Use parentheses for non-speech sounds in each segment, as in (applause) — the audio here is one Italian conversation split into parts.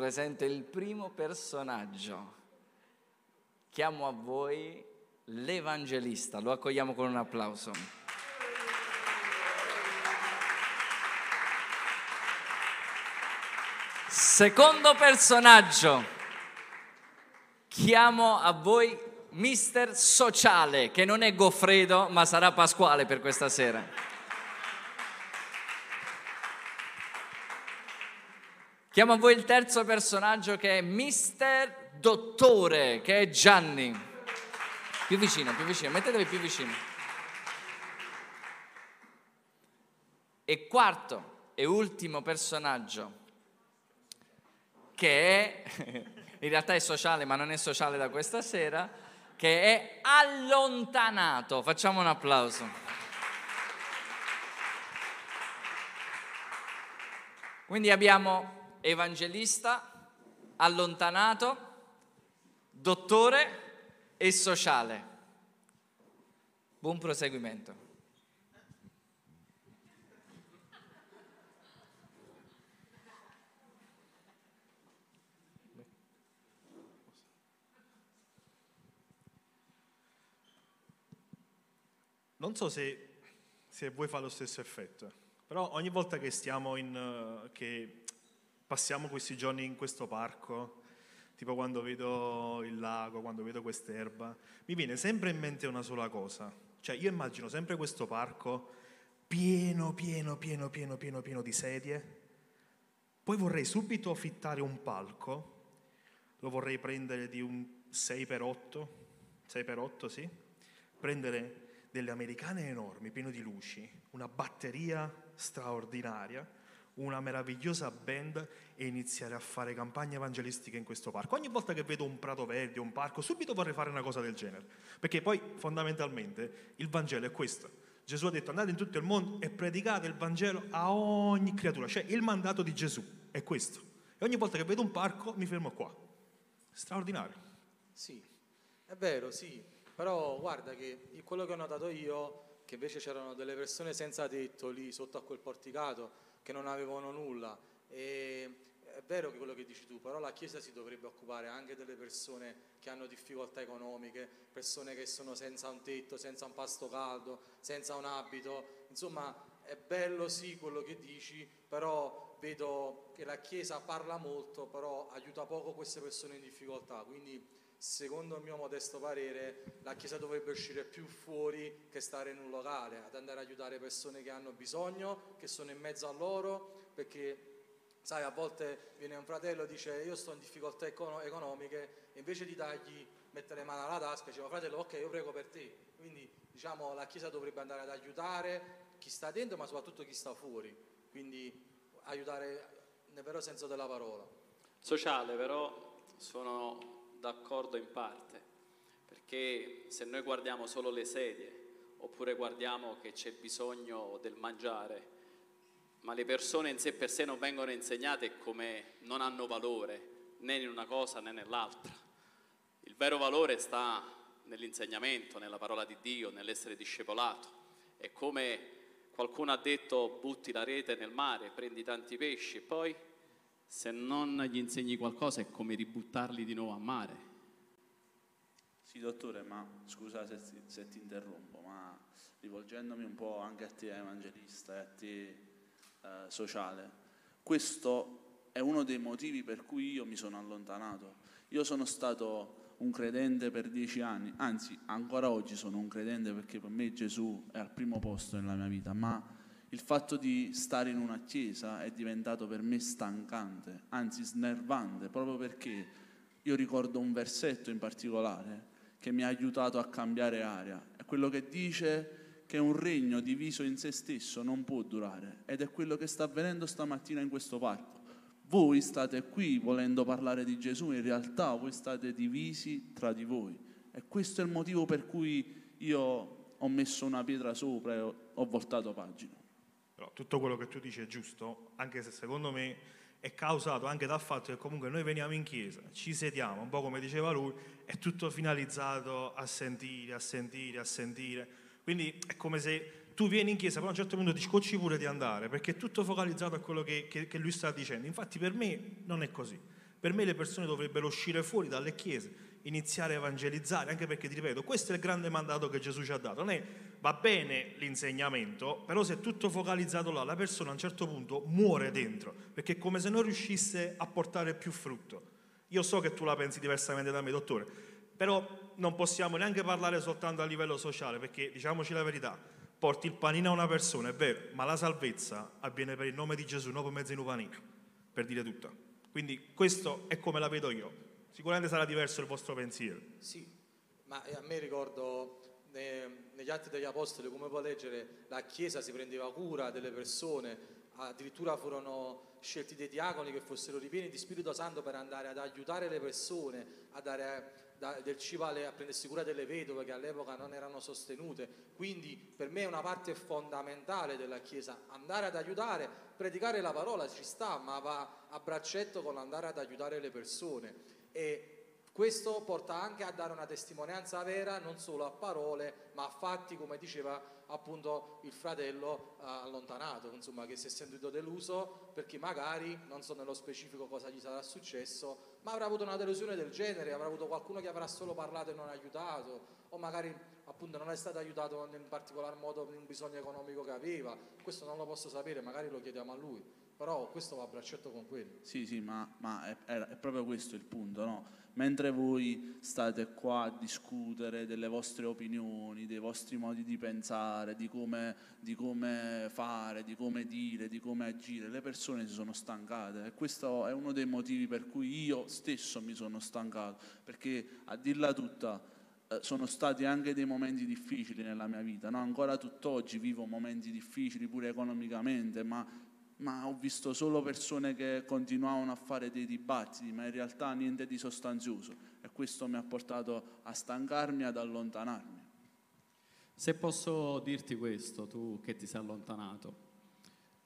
presento il primo personaggio. Chiamo a voi l'Evangelista, lo accogliamo con un applauso. Secondo personaggio, chiamo a voi Mister Sociale, che non è Goffredo, ma sarà Pasquale per questa sera. Chiamo a voi il terzo personaggio che è Mister Dottore, che è Gianni. Più vicino, più vicino, mettetevi più vicino. E quarto e ultimo personaggio, che è, (laughs) in realtà è sociale, ma non è sociale da questa sera, che è allontanato. Facciamo un applauso. Quindi abbiamo evangelista, allontanato, dottore e sociale. Buon proseguimento. Non so se, se voi fa lo stesso effetto, però ogni volta che stiamo in, uh, che passiamo questi giorni in questo parco, tipo quando vedo il lago, quando vedo quest'erba, mi viene sempre in mente una sola cosa. Cioè io immagino sempre questo parco pieno, pieno, pieno, pieno, pieno, pieno di sedie. Poi vorrei subito affittare un palco, lo vorrei prendere di un 6x8, 6x8 sì, prendere delle americane enormi, pieno di luci, una batteria straordinaria, una meravigliosa band e iniziare a fare campagne evangelistiche in questo parco. Ogni volta che vedo un prato verde, un parco, subito vorrei fare una cosa del genere, perché poi fondamentalmente il Vangelo è questo. Gesù ha detto andate in tutto il mondo e predicate il Vangelo a ogni creatura, cioè il mandato di Gesù è questo. E ogni volta che vedo un parco mi fermo qua. Straordinario. Sì, è vero, sì. Però guarda che quello che ho notato io, che invece c'erano delle persone senza tetto lì sotto a quel porticato che non avevano nulla. E è vero che quello che dici tu, però la Chiesa si dovrebbe occupare anche delle persone che hanno difficoltà economiche, persone che sono senza un tetto, senza un pasto caldo, senza un abito. Insomma, è bello sì quello che dici, però vedo che la Chiesa parla molto, però aiuta poco queste persone in difficoltà. Quindi secondo il mio modesto parere, la Chiesa dovrebbe uscire più fuori che stare in un locale, ad andare a aiutare persone che hanno bisogno, che sono in mezzo a loro, perché sai, a volte viene un fratello e dice io sto in difficoltà economiche, e invece di dargli mettere mano alla tasca, diceva fratello ok io prego per te. Quindi diciamo la Chiesa dovrebbe andare ad aiutare chi sta dentro, ma soprattutto chi sta fuori. Quindi aiutare nel vero senso della parola. Sociale però sono d'accordo in parte, perché se noi guardiamo solo le sedie oppure guardiamo che c'è bisogno del mangiare, ma le persone in sé per sé non vengono insegnate come non hanno valore né in una cosa né nell'altra. Il vero valore sta nell'insegnamento, nella parola di Dio, nell'essere discepolato. È come qualcuno ha detto butti la rete nel mare, prendi tanti pesci e poi se non gli insegni qualcosa è come ributtarli di nuovo a mare. Sì, dottore, ma scusa se se ti interrompo, ma rivolgendomi un po' anche a te evangelista e a te eh, sociale, questo è uno dei motivi per cui io mi sono allontanato. Io sono stato un credente per dieci anni, anzi ancora oggi sono un credente perché per me Gesù è al primo posto nella mia vita, ma il fatto di stare in una chiesa è diventato per me stancante, anzi snervante, proprio perché io ricordo un versetto in particolare che mi ha aiutato a cambiare aria. È quello che dice che un regno diviso in se stesso non può durare ed è quello che sta avvenendo stamattina in questo parco. Voi state qui volendo parlare di Gesù, in realtà voi state divisi tra di voi. E questo è il motivo per cui io ho messo una pietra sopra e ho voltato pagina. Però tutto quello che tu dici è giusto, anche se secondo me è causato anche dal fatto che comunque noi veniamo in chiesa, ci sediamo, un po' come diceva lui, è tutto finalizzato a sentire, a sentire, a sentire. Quindi è come se tu vieni in chiesa, però a un certo punto ti scocci pure di andare, perché è tutto focalizzato a quello che, che, che lui sta dicendo. Infatti per me non è così. Per me le persone dovrebbero uscire fuori dalle chiese, iniziare a evangelizzare, anche perché ti ripeto, questo è il grande mandato che Gesù ci ha dato. Non è va bene l'insegnamento, però se è tutto focalizzato là, la persona a un certo punto muore dentro, perché è come se non riuscisse a portare più frutto. Io so che tu la pensi diversamente da me, dottore, però non possiamo neanche parlare soltanto a livello sociale, perché diciamoci la verità, porti il panino a una persona, è vero, ma la salvezza avviene per il nome di Gesù, non per mezzo di un panino, per dire tutto. Quindi questo è come la vedo io. Sicuramente sarà diverso il vostro pensiero. Sì, ma a me ricordo negli Atti degli Apostoli, come può leggere, la Chiesa si prendeva cura delle persone, addirittura furono scelti dei diaconi che fossero ripieni di Spirito Santo per andare ad aiutare le persone, a dare del cibo a prendersi cura delle vedove che all'epoca non erano sostenute. Quindi per me è una parte fondamentale della Chiesa andare ad aiutare, predicare la parola ci sta, ma va a braccetto con andare ad aiutare le persone. E questo porta anche a dare una testimonianza vera, non solo a parole, ma a fatti, come diceva appunto il fratello eh, allontanato, insomma, che si è sentito deluso perché magari, non so nello specifico cosa gli sarà successo, ma avrà avuto una delusione del genere, avrà avuto qualcuno che avrà solo parlato e non aiutato, o magari appunto non è stato aiutato in particolar modo per un bisogno economico che aveva. Questo non lo posso sapere, magari lo chiediamo a lui, però questo va a braccetto con quello. Sì, sì, ma, ma è, è, proprio questo il punto, no? mentre voi state qua a discutere delle vostre opinioni, dei vostri modi di pensare, di come, di come, fare, di come dire, di come agire, le persone si sono stancate e questo è uno dei motivi per cui io stesso mi sono stancato, perché a dirla tutta eh, sono stati anche dei momenti difficili nella mia vita, no? ancora tutt'oggi vivo momenti difficili pure economicamente, ma ma ho visto solo persone che continuavano a fare dei dibattiti, ma in realtà niente di sostanzioso e questo mi ha portato a stancarmi ad allontanarmi. Se posso dirti questo, tu che ti sei allontanato,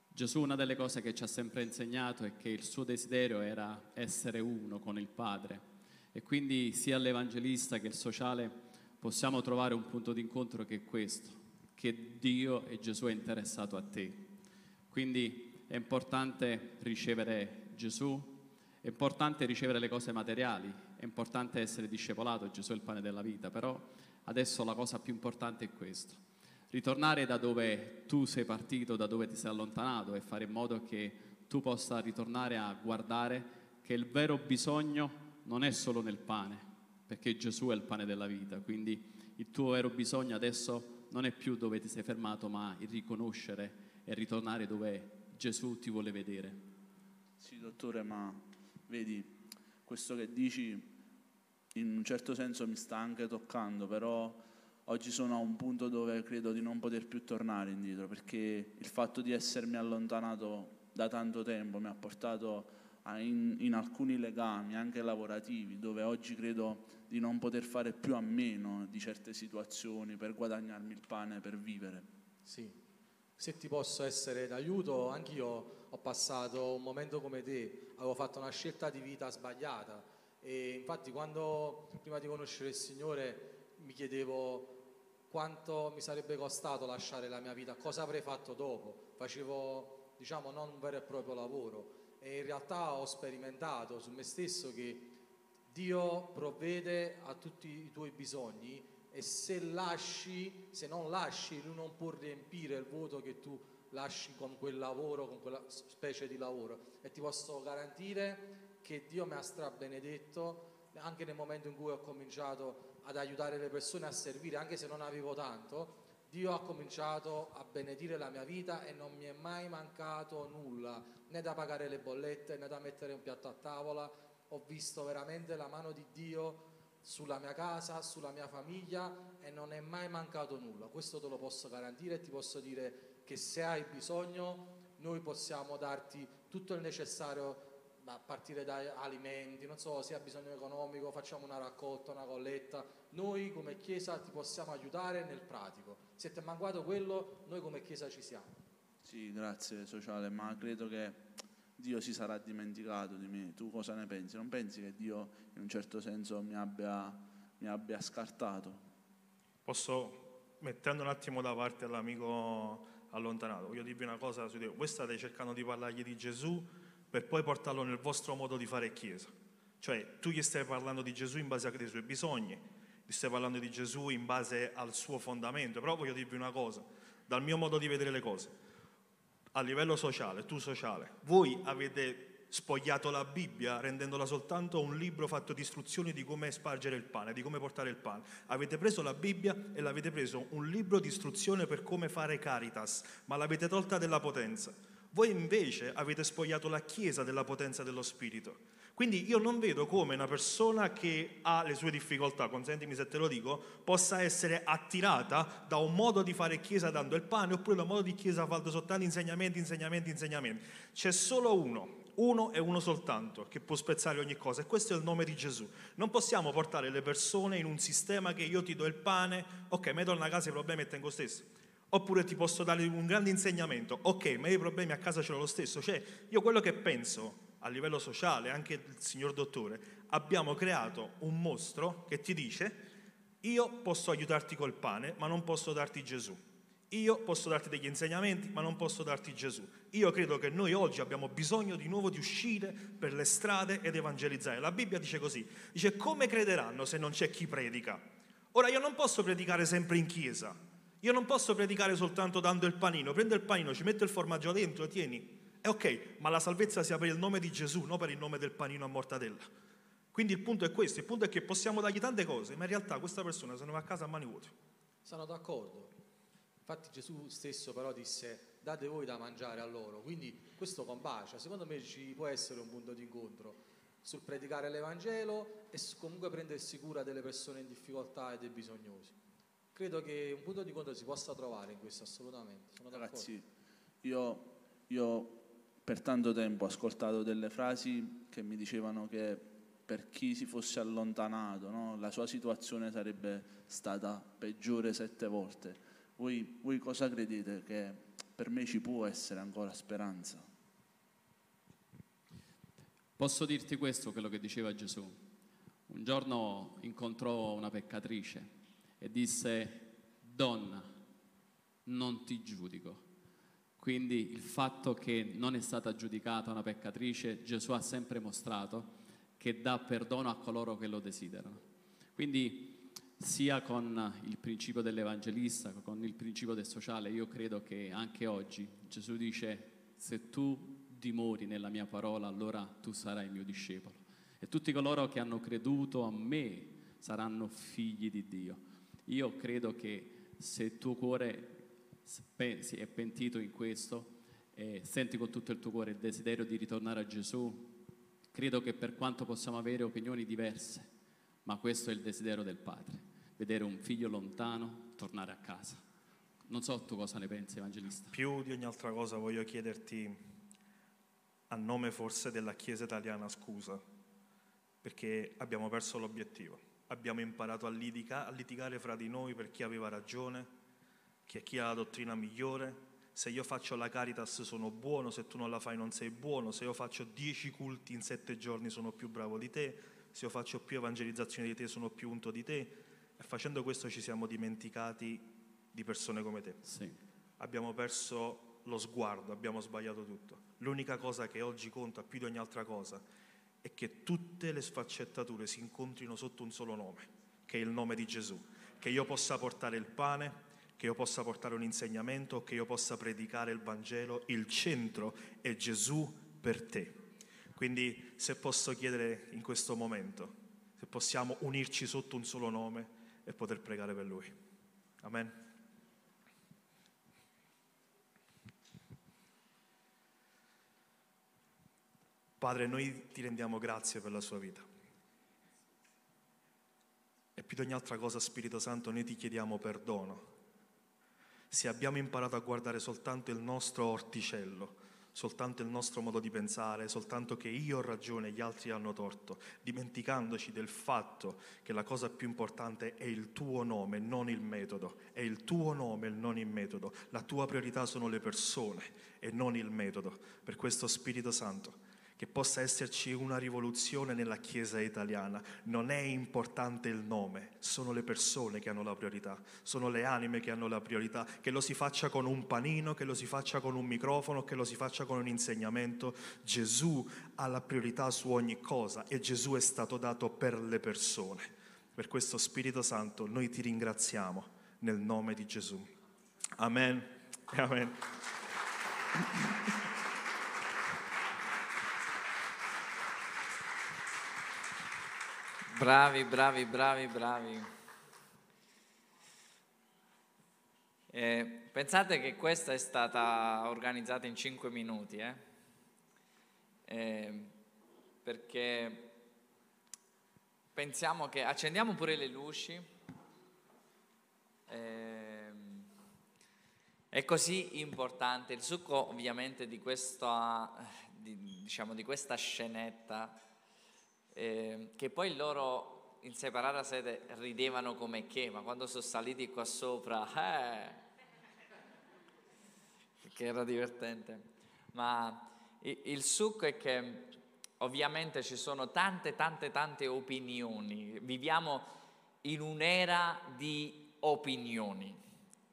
Gesù una delle cose che ci ha sempre insegnato è che il suo desiderio era essere uno con il Padre e quindi sia l'evangelista che il sociale possiamo trovare un punto d'incontro che è questo, che Dio e Gesù è interessato a te. Quindi è importante ricevere Gesù, è importante ricevere le cose materiali, è importante essere discepolato, Gesù è il pane della vita, però adesso la cosa più importante è questo. Ritornare da dove tu sei partito, da dove ti sei allontanato e fare in modo che tu possa ritornare a guardare che il vero bisogno non è solo nel pane, perché Gesù è il pane della vita, quindi il tuo vero bisogno adesso non è più dove ti sei fermato, ma il riconoscere e ritornare dove Gesù ti vuole vedere. Sì, dottore, ma vedi, questo che dici in un certo senso mi sta anche toccando, però oggi sono a un punto dove credo di non poter più tornare indietro, perché il fatto di essermi allontanato da tanto tempo mi ha portato in, in, alcuni legami, anche lavorativi, dove oggi credo di non poter fare più a meno di certe situazioni per guadagnarmi il pane, per vivere. Sì, se ti posso essere d'aiuto, anch'io ho passato un momento come te, avevo fatto una scelta di vita sbagliata e infatti quando prima di conoscere il Signore mi chiedevo quanto mi sarebbe costato lasciare la mia vita, cosa avrei fatto dopo, facevo diciamo non un vero e proprio lavoro e in realtà ho sperimentato su me stesso che Dio provvede a tutti i tuoi bisogni e se lasci, se non lasci, lui non può riempire il vuoto che tu lasci con quel lavoro, con quella specie di lavoro. E ti posso garantire che Dio mi ha strabenedetto anche nel momento in cui ho cominciato ad aiutare le persone a servire, anche se non avevo tanto, Dio ha cominciato a benedire la mia vita e non mi è mai mancato nulla, né da pagare le bollette, né da mettere un piatto a tavola. Ho visto veramente la mano di Dio sulla mia casa, sulla mia famiglia e non è mai mancato nulla. Questo te lo posso garantire e ti posso dire che se hai bisogno noi possiamo darti tutto il necessario a partire dai alimenti, non so se hai bisogno economico, facciamo una raccolta, una colletta, noi come Chiesa ti possiamo aiutare nel pratico. Se ti è mancato quello, noi come Chiesa ci siamo. Sì, grazie sociale, ma credo che Dio si sarà dimenticato di me. Tu cosa ne pensi? Non pensi che Dio in un certo senso mi abbia, mi abbia scartato? Posso, mettendo un attimo da parte l'amico allontanato, voglio dirvi una cosa. Voi state cercando di parlargli di Gesù per poi portarlo nel vostro modo di fare chiesa. Cioè, tu gli stai parlando di Gesù in base ai suoi bisogni, gli stai parlando di Gesù in base al suo fondamento, però voglio dirvi una cosa, dal mio modo di vedere le cose, a livello sociale, tu sociale, voi avete spogliato la Bibbia rendendola soltanto un libro fatto di istruzioni di come spargere il pane, di come portare il pane. Avete preso la Bibbia e l'avete preso un libro di istruzione per come fare caritas, ma l'avete tolta della potenza. Voi invece avete spogliato la Chiesa della potenza dello Spirito. Quindi io non vedo come una persona che ha le sue difficoltà, consentimi se te lo dico, possa essere attirata da un modo di fare chiesa dando il pane oppure da un modo di chiesa faldo soltanto insegnamenti, insegnamenti, insegnamenti. C'è solo uno, uno e uno soltanto che può spezzare ogni cosa e questo è il nome di Gesù. Non possiamo portare le persone in un sistema che io ti do il pane, ok, me torno a casa i problemi e tengo stesso. Oppure ti posso dare un grande insegnamento, ok, ma io i problemi a casa ce l'ho lo stesso. Cioè, io quello che penso a livello sociale, anche il signor dottore, abbiamo creato un mostro che ti dice io posso aiutarti col pane, ma non posso darti Gesù. Io posso darti degli insegnamenti, ma non posso darti Gesù. Io credo che noi oggi abbiamo bisogno di nuovo di uscire per le strade ed evangelizzare. La Bibbia dice così, dice come crederanno se non c'è chi predica? Ora io non posso predicare sempre in chiesa, io non posso predicare soltanto dando il panino, prendo il panino, ci metto il formaggio dentro, tieni, è ok, ma la salvezza sia per il nome di Gesù, non per il nome del panino a mortadella. Quindi il punto è questo, il punto è che possiamo dargli tante cose, ma in realtà questa persona se ne va a casa a mani vuote. Sono d'accordo. Infatti Gesù stesso però disse date voi da mangiare a loro, quindi questo combacia. Secondo me ci può essere un punto di incontro sul predicare l'Evangelo e comunque prendersi cura delle persone in difficoltà e dei bisognosi. Credo che un punto di incontro si possa trovare in questo assolutamente. Sono Ragazzi, io, io per tanto tempo ho ascoltato delle frasi che mi dicevano che per chi si fosse allontanato no, la sua situazione sarebbe stata peggiore sette volte. Voi, voi cosa credete? Che per me ci può essere ancora speranza? Posso dirti questo, quello che diceva Gesù. Un giorno incontrò una peccatrice e disse, donna, non ti giudico quindi il fatto che non è stata giudicata una peccatrice, Gesù ha sempre mostrato che dà perdono a coloro che lo desiderano. Quindi sia con il principio dell'evangelista, con il principio del sociale, io credo che anche oggi Gesù dice se tu dimori nella mia parola, allora tu sarai mio discepolo. E tutti coloro che hanno creduto a me saranno figli di Dio. Io credo che se il tuo cuore si è pentito in questo e senti con tutto il tuo cuore il desiderio di ritornare a Gesù, credo che per quanto possiamo avere opinioni diverse, ma questo è il desiderio del Padre, vedere un figlio lontano tornare a casa. Non so tu cosa ne pensi, Evangelista. Più di ogni altra cosa voglio chiederti, a nome forse della Chiesa italiana, scusa, perché abbiamo perso l'obiettivo. Abbiamo imparato a, litiga- a litigare fra di noi per chi aveva ragione, che chi ha la dottrina migliore, se io faccio la caritas sono buono, se tu non la fai non sei buono, se io faccio dieci culti in sette giorni sono più bravo di te, se io faccio più evangelizzazione di te sono più unto di te. E facendo questo ci siamo dimenticati di persone come te. Sì. Abbiamo perso lo sguardo, abbiamo sbagliato tutto. L'unica cosa che oggi conta più di ogni altra cosa è che tutte le sfaccettature si incontrino sotto un solo nome, che è il nome di Gesù. Che io possa portare il pane, che io possa portare un insegnamento, che io possa predicare il Vangelo, il centro è Gesù per te. Quindi se posso chiedere in questo momento, se possiamo unirci sotto un solo nome e poter pregare per Lui. Amen. Padre, noi ti rendiamo grazie per la sua vita. E più di ogni altra cosa, Spirito Santo, noi ti chiediamo perdono se abbiamo imparato a guardare soltanto il nostro orticello, soltanto il nostro modo di pensare, soltanto che io ho ragione e gli altri hanno torto, dimenticandoci del fatto che la cosa più importante è il tuo nome, non il metodo, è il tuo nome non il metodo, la tua priorità sono le persone e non il metodo. Per questo Spirito Santo, che possa esserci una rivoluzione nella Chiesa italiana. Non è importante il nome, sono le persone che hanno la priorità, sono le anime che hanno la priorità, che lo si faccia con un panino, che lo si faccia con un microfono, che lo si faccia con un insegnamento. Gesù ha la priorità su ogni cosa e Gesù è stato dato per le persone. Per questo Spirito Santo noi ti ringraziamo nel nome di Gesù. Amen. Amen. Bravi, bravi, bravi, bravi. Eh, pensate che questa è stata organizzata in 5 minuti, eh? Eh, perché pensiamo che accendiamo pure le luci. Ehm, è così importante il succo ovviamente di questa, di, diciamo, di questa scenetta eh, che poi loro in separata sede ridevano come che, ma quando sono saliti qua sopra, eh, che era divertente. Ma il, succo è che ovviamente ci sono tante, tante, tante opinioni, viviamo in un'era di opinioni,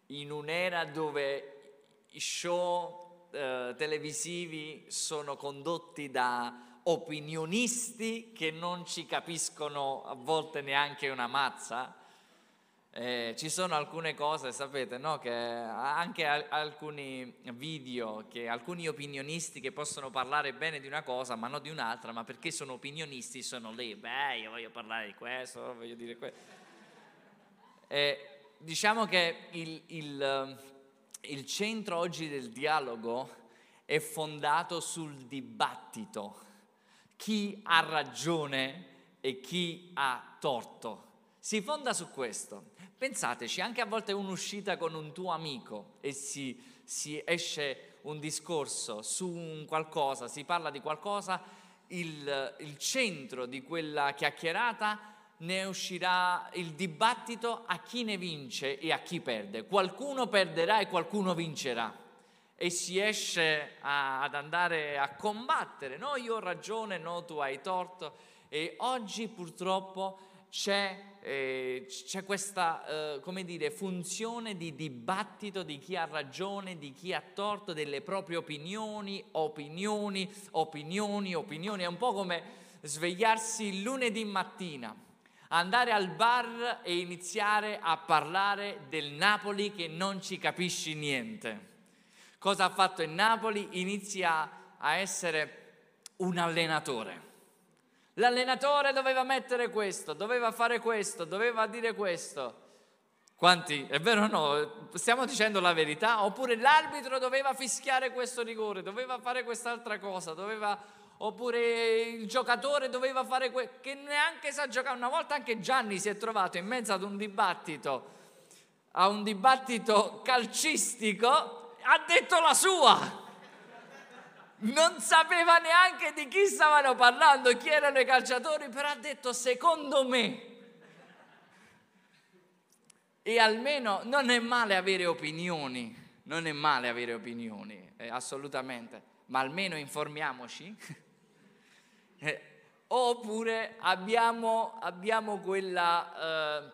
in un'era dove i show eh, televisivi sono condotti da opinionisti che non ci capiscono a volte neanche una mazza. Eh, ci sono alcune cose, sapete, no? che anche al- alcuni video, che alcuni opinionisti che possono parlare bene di una cosa ma non di un'altra, ma perché sono opinionisti sono lì, beh io voglio parlare di questo, voglio dire questo. Eh, diciamo che il, il, il centro oggi del dialogo è fondato sul dibattito chi ha ragione e chi ha torto. Si fonda su questo. Pensateci, anche a volte un'uscita con un tuo amico e si, si esce un discorso su un qualcosa, si parla di qualcosa, il, il centro di quella chiacchierata ne uscirà il dibattito a chi ne vince e a chi perde. Qualcuno perderà e qualcuno vincerà e si esce a, ad andare a combattere, no io ho ragione, no tu hai torto. E oggi purtroppo c'è, eh, c'è questa eh, dire, funzione di dibattito di chi ha ragione, di chi ha torto, delle proprie opinioni, opinioni, opinioni, opinioni, è un po' come svegliarsi lunedì mattina andare al bar e iniziare a parlare del Napoli che non ci capisci niente. Cosa ha fatto il Napoli? Inizia a essere un allenatore. L'allenatore doveva mettere questo, doveva fare questo, doveva dire questo. Quanti? È vero o no? Stiamo dicendo la verità? Oppure l'arbitro doveva fischiare questo rigore, doveva fare quest'altra cosa, doveva... oppure il giocatore doveva fare questo, che neanche sa giocare. Una volta anche Gianni si è trovato in mezzo ad un dibattito, a un dibattito calcistico ha detto la sua. Non sapeva neanche di chi stavano parlando, chi erano i calciatori, però ha detto secondo me. E almeno non è male avere opinioni, non è male avere opinioni, eh, assolutamente, ma almeno informiamoci. (laughs) eh, oppure abbiamo, abbiamo quella eh,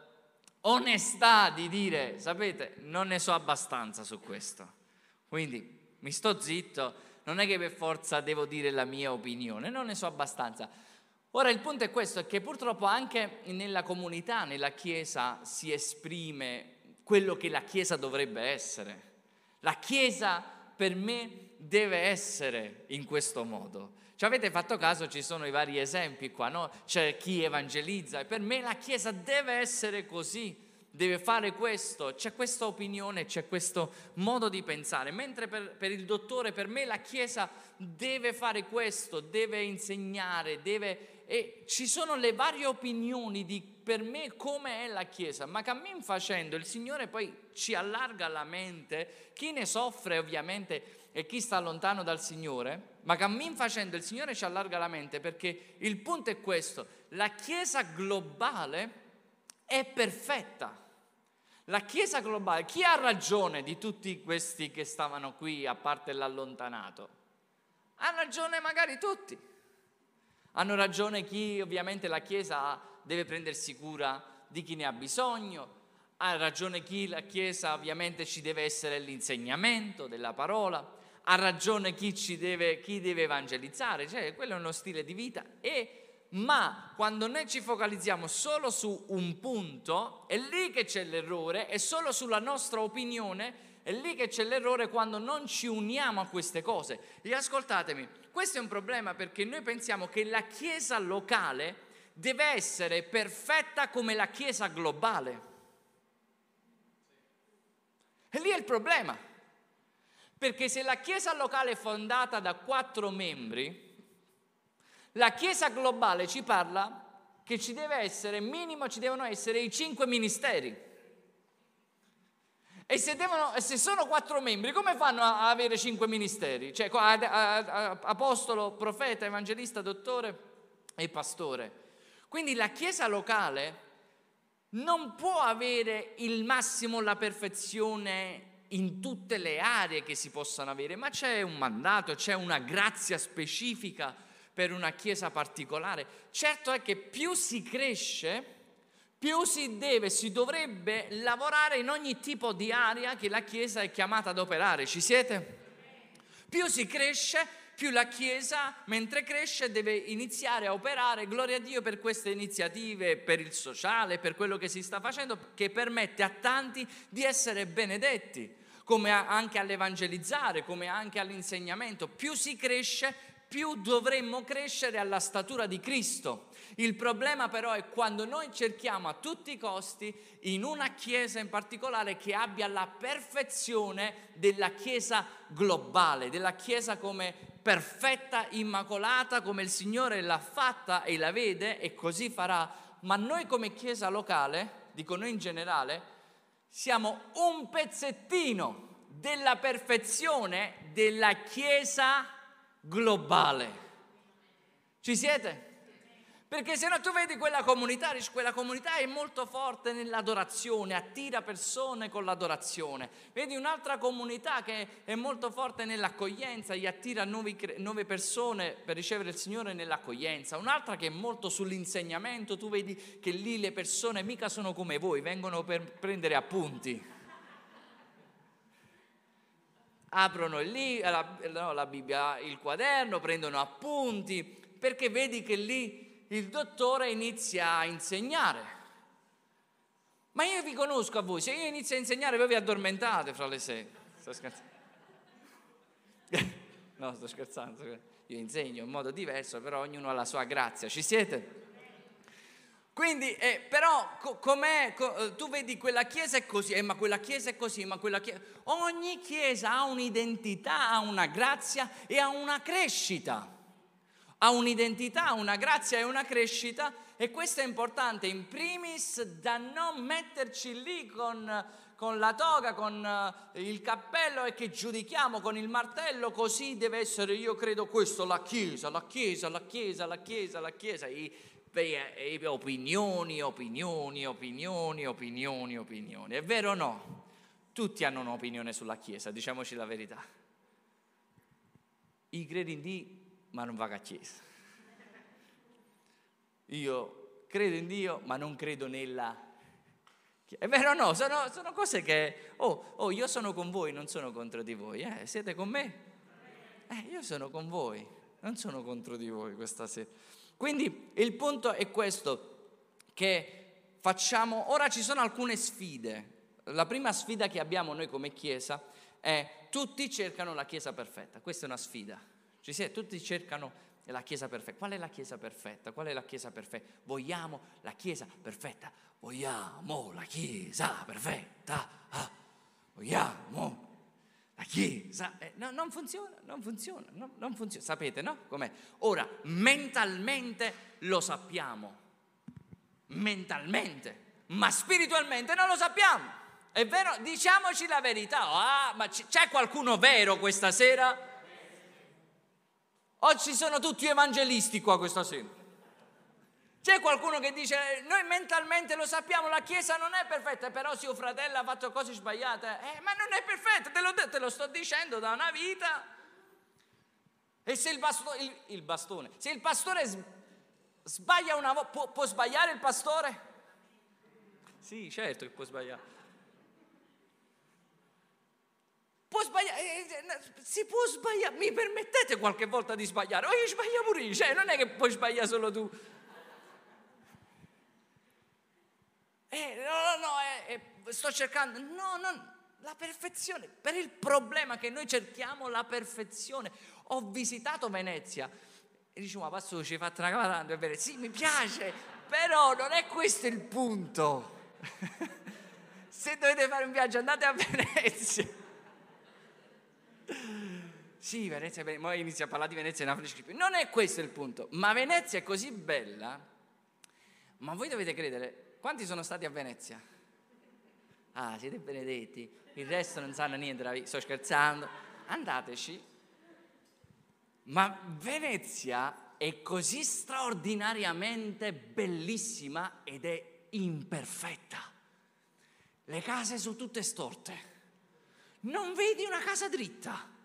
onestà di dire, sapete, non ne so abbastanza su questo. Quindi mi sto zitto, non è che per forza devo dire la mia opinione, non ne so abbastanza. Ora il punto è questo, è che purtroppo anche nella comunità, nella Chiesa si esprime quello che la Chiesa dovrebbe essere. La Chiesa per me deve essere in questo modo. Ci avete fatto caso, ci sono i vari esempi qua, no? C'è chi evangelizza e per me la Chiesa deve essere così deve fare questo, c'è questa opinione, c'è questo modo di pensare, mentre per, per, il dottore, per me la Chiesa deve fare questo, deve insegnare, deve... e ci sono le varie opinioni di per me come è la Chiesa, ma cammin facendo il Signore poi ci allarga la mente, chi ne soffre ovviamente e chi sta lontano dal Signore, ma cammin facendo il Signore ci allarga la mente perché il punto è questo, la Chiesa globale è perfetta. La Chiesa globale, chi ha ragione di tutti questi che stavano qui, a parte l'allontanato? Ha ragione magari tutti. Hanno ragione chi ovviamente la Chiesa deve prendersi cura di chi ne ha bisogno, ha ragione chi la Chiesa ovviamente ci deve essere l'insegnamento della parola, ha ragione chi, deve, chi deve evangelizzare, cioè quello è uno stile di vita. E, ma quando noi ci focalizziamo solo su un punto, è lì che c'è l'errore, è solo sulla nostra opinione, è lì che c'è l'errore quando non ci uniamo a queste cose. E ascoltatemi, questo è un problema perché noi pensiamo che la Chiesa locale deve essere perfetta come la Chiesa globale. E lì è il problema. Perché se la Chiesa locale è fondata da quattro membri, la Chiesa globale ci parla che ci deve essere, minimo ci devono essere i cinque ministeri. E se, devono, se sono quattro membri, come fanno a avere cinque ministeri? Cioè apostolo, profeta, evangelista, dottore e pastore. Quindi la Chiesa locale non può avere il massimo, la perfezione in tutte le aree che si possano avere, ma c'è un mandato, c'è una grazia specifica per una chiesa particolare. Certo è che più si cresce, più si deve, si dovrebbe lavorare in ogni tipo di area che la chiesa è chiamata ad operare. Ci siete? Più si cresce, più la Chiesa, mentre cresce, deve iniziare a operare, gloria a Dio per queste iniziative, per il sociale, per quello che si sta facendo, che permette a tanti di essere benedetti, come anche all'evangelizzare, come anche all'insegnamento. Più si cresce, più dovremmo crescere alla statura di Cristo. Il problema però è quando noi cerchiamo a tutti i costi in una chiesa in particolare che abbia la perfezione della chiesa globale, della chiesa come perfetta, immacolata, come il Signore l'ha fatta e la vede e così farà. Ma noi come Chiesa locale, dico noi in generale, siamo un pezzettino della perfezione della Chiesa globale. Ci siete? Perché se no tu vedi quella comunità, quella comunità è molto forte nell'adorazione, attira persone con l'adorazione. Vedi un'altra comunità che è molto forte nell'accoglienza, gli attira nuove persone per ricevere il Signore nell'accoglienza. Un'altra che è molto sull'insegnamento, tu vedi che lì le persone mica sono come voi, vengono per prendere appunti. Aprono lì la, no, la Bibbia, il quaderno, prendono appunti, perché vedi che lì il dottore inizia a insegnare. Ma io vi conosco a voi, se io inizio a insegnare voi vi addormentate fra le sei. Sto scherzando. (laughs) No, sto scherzando. Io insegno in modo diverso, però ognuno ha la sua grazia. Ci siete? Quindi, eh, però, co- com'è, co- eh, tu vedi quella chiesa è così, eh, ma quella chiesa è così, ma quella chiesa... Ogni chiesa ha un'identità, ha una grazia e ha una crescita. Ha un'identità, una grazia e una crescita e questo è importante. In primis da non metterci lì con, con la toga, con eh, il cappello e che giudichiamo con il martello, così deve essere, io credo questo, la Chiesa, la Chiesa, la Chiesa, la Chiesa, la Chiesa, i, opinioni, opinioni, opinioni, opinioni, opinioni. È vero o no? Tutti hanno un'opinione sulla Chiesa, diciamoci la verità. I credi in Dio ma non vado a chiesa. Io credo in Dio, ma non credo nella chiesa. È vero o no? Sono, sono, cose che... Oh, oh, io sono con voi, non sono contro di voi. Eh? Siete con me? Eh, io sono con voi, non sono contro di voi questa sera. Quindi il punto è questo, che facciamo... Ora ci sono alcune sfide. La prima sfida che abbiamo noi come Chiesa è tutti cercano la Chiesa perfetta. Questa è una sfida ci siete, tutti cercano la Chiesa perfetta. Qual è la Chiesa perfetta? Qual è la Chiesa perfetta? Vogliamo la Chiesa perfetta. Vogliamo la Chiesa perfetta. Ah, vogliamo la Chiesa. Eh, no, non funziona, non funziona, no, non funziona. Sapete, no? Com'è? Ora, mentalmente lo sappiamo. Mentalmente. Ma spiritualmente non lo sappiamo. È vero? Diciamoci la verità. Ah, ma c'è qualcuno vero questa sera? Oggi sono tutti evangelisti qua questa sera. C'è qualcuno che dice, noi mentalmente lo sappiamo, la Chiesa non è perfetta, però se un fratello ha fatto cose sbagliate, eh, ma non è perfetta, te lo, te lo, sto dicendo da una vita. E se il, basto, il, il bastone, se il pastore Sbaglia una volta, può, può sbagliare il pastore? Sì, certo che può sbagliare. Può sbagliare, eh, eh, si può sbagliare, mi permettete qualche volta di sbagliare? O io sbaglio pure io, cioè non è che puoi sbagliare solo tu. Eh, no, no, no, eh, eh, sto cercando, no, no, la perfezione, per il problema che noi cerchiamo la perfezione. Ho visitato Venezia e dicevo, ma pastore ci hai fatto una cavatana a Venezia? Sì, mi piace, però non è questo il punto. (laughs) Se dovete fare un viaggio andate a Venezia. Sì, Venezia, poi inizia a parlare di Venezia in Africa. Non è questo il punto, ma Venezia è così bella, ma voi dovete credere, quanti sono stati a Venezia? Ah, siete benedetti, il resto non sanno niente, sto scherzando. Andateci. Ma Venezia è così straordinariamente bellissima ed è imperfetta. Le case sono tutte storte. Non vedi una casa dritta.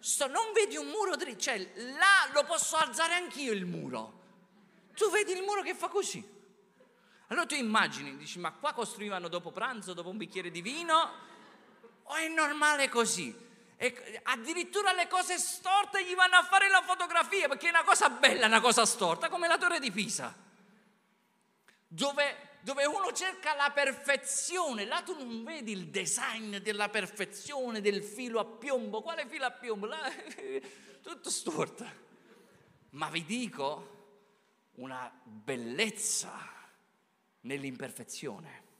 Sto, non vedi un muro dritto. Cioè, là lo posso alzare anch'io il muro. Tu vedi il muro che fa così. Allora tu immagini, dici, ma qua costruivano dopo pranzo, dopo un bicchiere di vino, o è normale così? E addirittura le cose storte gli vanno a fare la fotografia perché è una cosa bella, una cosa storta, come la torre di Pisa, dove, dove uno cerca la perfezione. Là tu non vedi il design della perfezione, del filo a piombo. Quale filo a piombo? Là, (laughs) tutto storto. Ma vi dico una bellezza nell'imperfezione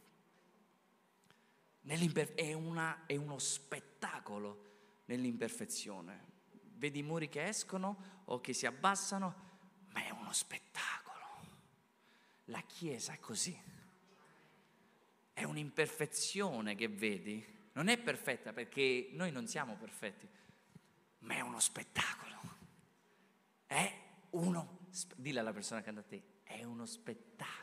è, una, è uno spettacolo nell'imperfezione. Vedi i muri che escono o che si abbassano, ma è uno spettacolo. La Chiesa è così. È un'imperfezione che vedi. Non è perfetta perché noi non siamo perfetti, ma è uno spettacolo. È uno, dilla alla persona che a te, è uno spettacolo.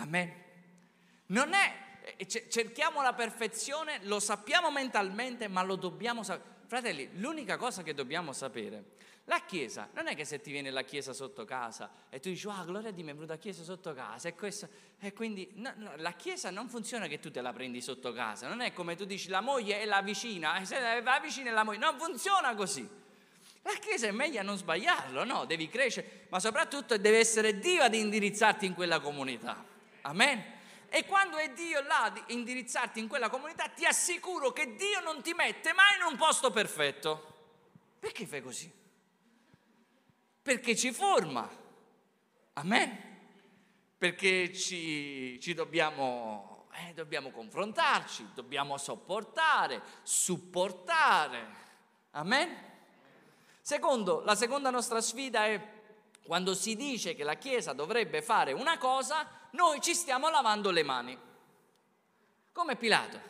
Amen. Non è, eh, cerchiamo la perfezione, lo sappiamo mentalmente, ma lo dobbiamo sapere. Fratelli, l'unica cosa che dobbiamo sapere, la Chiesa, non è che se ti viene la Chiesa sotto casa e tu dici, ah, gloria a Dio, mi è venuta la Chiesa sotto casa, e, questo, e quindi no, no, la Chiesa non funziona che tu te la prendi sotto casa, non è come tu dici la moglie è la vicina, e va vicina è la moglie, non funziona così. La Chiesa è meglio a non sbagliarlo, no? Devi crescere, ma soprattutto deve essere Dio ad indirizzarti in quella comunità. Amen. E quando è Dio là ad indirizzarti in quella comunità, ti assicuro che Dio non ti mette mai in un posto perfetto. Perché fai così? Perché ci forma. Amen. Perché ci, ci dobbiamo, eh, dobbiamo confrontarci, dobbiamo sopportare, supportare. Amen. Secondo, la seconda nostra sfida è quando si dice che la Chiesa dovrebbe fare una cosa, noi ci stiamo lavando le mani. Come Pilato.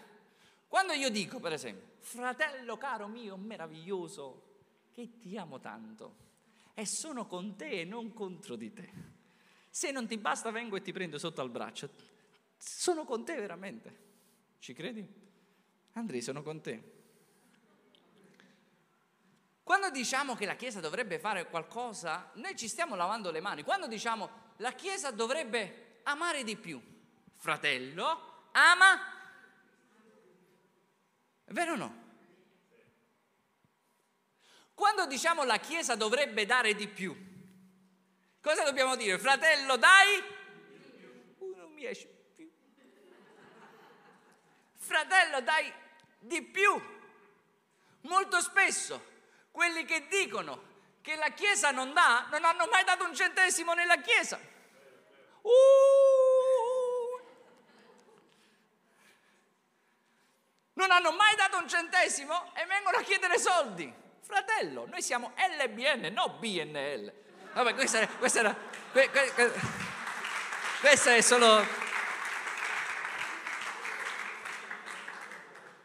Quando io dico, per esempio, fratello caro mio, meraviglioso, che ti amo tanto e sono con te e non contro di te. Se non ti basta vengo e ti prendo sotto al braccio. Sono con te veramente. Ci credi? Andrei, sono con te. Quando diciamo che la Chiesa dovrebbe fare qualcosa, noi ci stiamo lavando le mani. Quando diciamo la Chiesa dovrebbe amare di più. Fratello, ama. È vero o no? Quando diciamo la Chiesa dovrebbe dare di più, cosa dobbiamo dire? Fratello, dai? Uh, non mi esce più. Fratello, dai di più. Molto spesso quelli che dicono che la Chiesa non dà, non hanno mai dato un centesimo nella Chiesa. Uh! Non hanno mai dato un centesimo e vengono a chiedere soldi. Fratello, noi siamo LBN, no BNL. Vabbè, questa, era, questa era. Questa è solo. (laughs)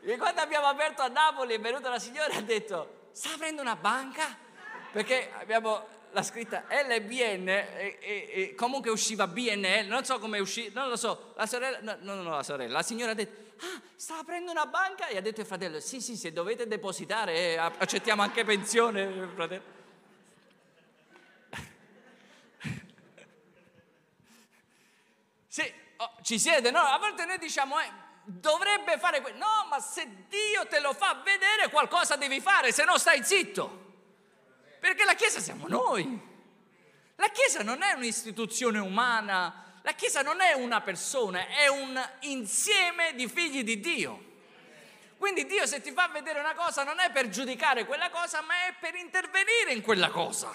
e quando abbiamo aperto a Napoli è venuta la signora e ha detto sta aprendo una banca? Perché abbiamo la scritta LBN e, e, e comunque usciva BNL, non so come uscì, non lo so, la sorella, no, no, no, la sorella, la signora ha detto, ah, sta aprendo una banca e ha detto al fratello, sì, sì, se dovete depositare eh, accettiamo anche pensione, fratello. (laughs) Sì, oh, ci siete, no? A volte noi diciamo, eh, dovrebbe fare questo. No, ma se Dio te lo fa vedere, qualcosa devi fare, se no stai zitto. Perché la Chiesa siamo noi. La Chiesa non è un'istituzione umana, la Chiesa non è una persona, è un insieme di figli di Dio. Quindi Dio se ti fa vedere una cosa non è per giudicare quella cosa, ma è per intervenire in quella cosa.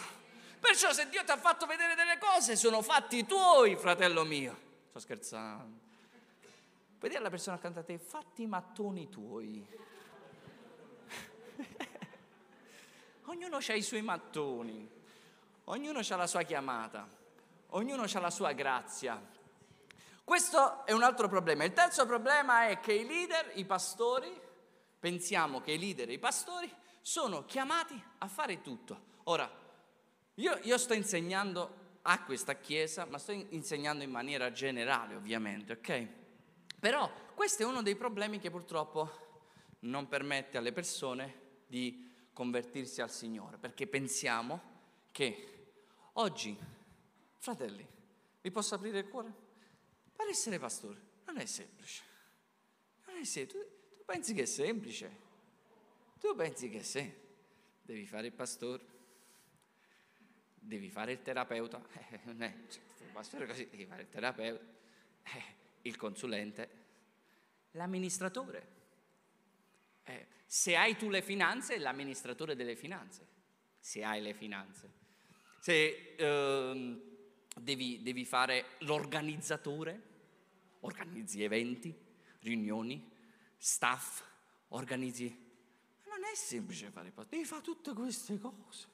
Perciò se Dio ti ha fatto vedere delle cose, sono fatti tuoi, fratello mio. Sto scherzando. Puoi dire alla persona accanto a te, fatti i mattoni tuoi. Ognuno ha i suoi mattoni. Ognuno ha la sua chiamata, ognuno ha la sua grazia. Questo è un altro problema. Il terzo problema è che i leader, i pastori, pensiamo che i leader e i pastori sono chiamati a fare tutto. Ora, io, io sto insegnando a questa chiesa, ma sto insegnando in maniera generale ovviamente, ok? Però questo è uno dei problemi che purtroppo non permette alle persone di convertirsi al Signore, perché pensiamo che Oggi, fratelli, vi posso aprire il cuore? Per essere pastore non è semplice. Non è semplice. Tu, tu pensi che è semplice? Tu pensi che sì. Devi fare il pastore, devi fare il terapeuta. (laughs) Eh, non è, cioè, il pastore così, devi fare il terapeuta, eh, il consulente, l'amministratore. Eh, se hai tu le finanze, l'amministratore delle finanze. Se hai le finanze se ehm, devi, devi fare l'organizzatore, organizzi eventi, riunioni, staff, organizzi... Non è semplice fare parte, devi fare tutte queste cose.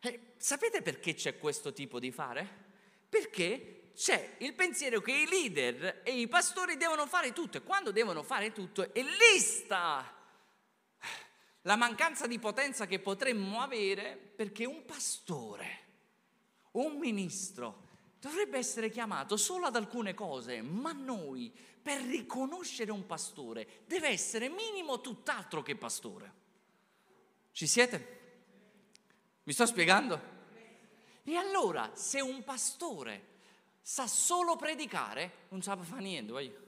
E sapete perché c'è questo tipo di fare? Perché c'è il pensiero che i leader e i pastori devono fare tutto e quando devono fare tutto è lì sta la mancanza di potenza che potremmo avere perché un pastore, un ministro, dovrebbe essere chiamato solo ad alcune cose, ma noi per riconoscere un pastore deve essere minimo tutt'altro che pastore. Ci siete? Mi sto spiegando? E allora, se un pastore sa solo predicare, non sa fare niente, voglio.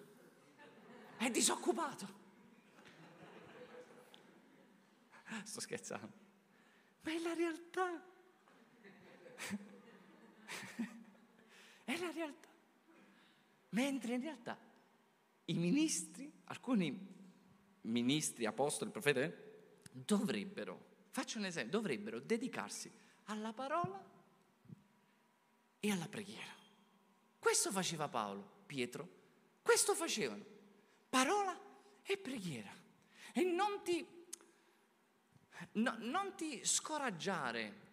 È disoccupato. (laughs) Sto scherzando. Ma è la realtà. è la realtà. Mentre in realtà i ministri, alcuni ministri, apostoli, profeti, dovrebbero, faccio un esempio, dovrebbero dedicarsi alla parola e alla preghiera. Questo faceva Paolo, Pietro, questo facevano, parola e preghiera. E non ti No, non ti scoraggiare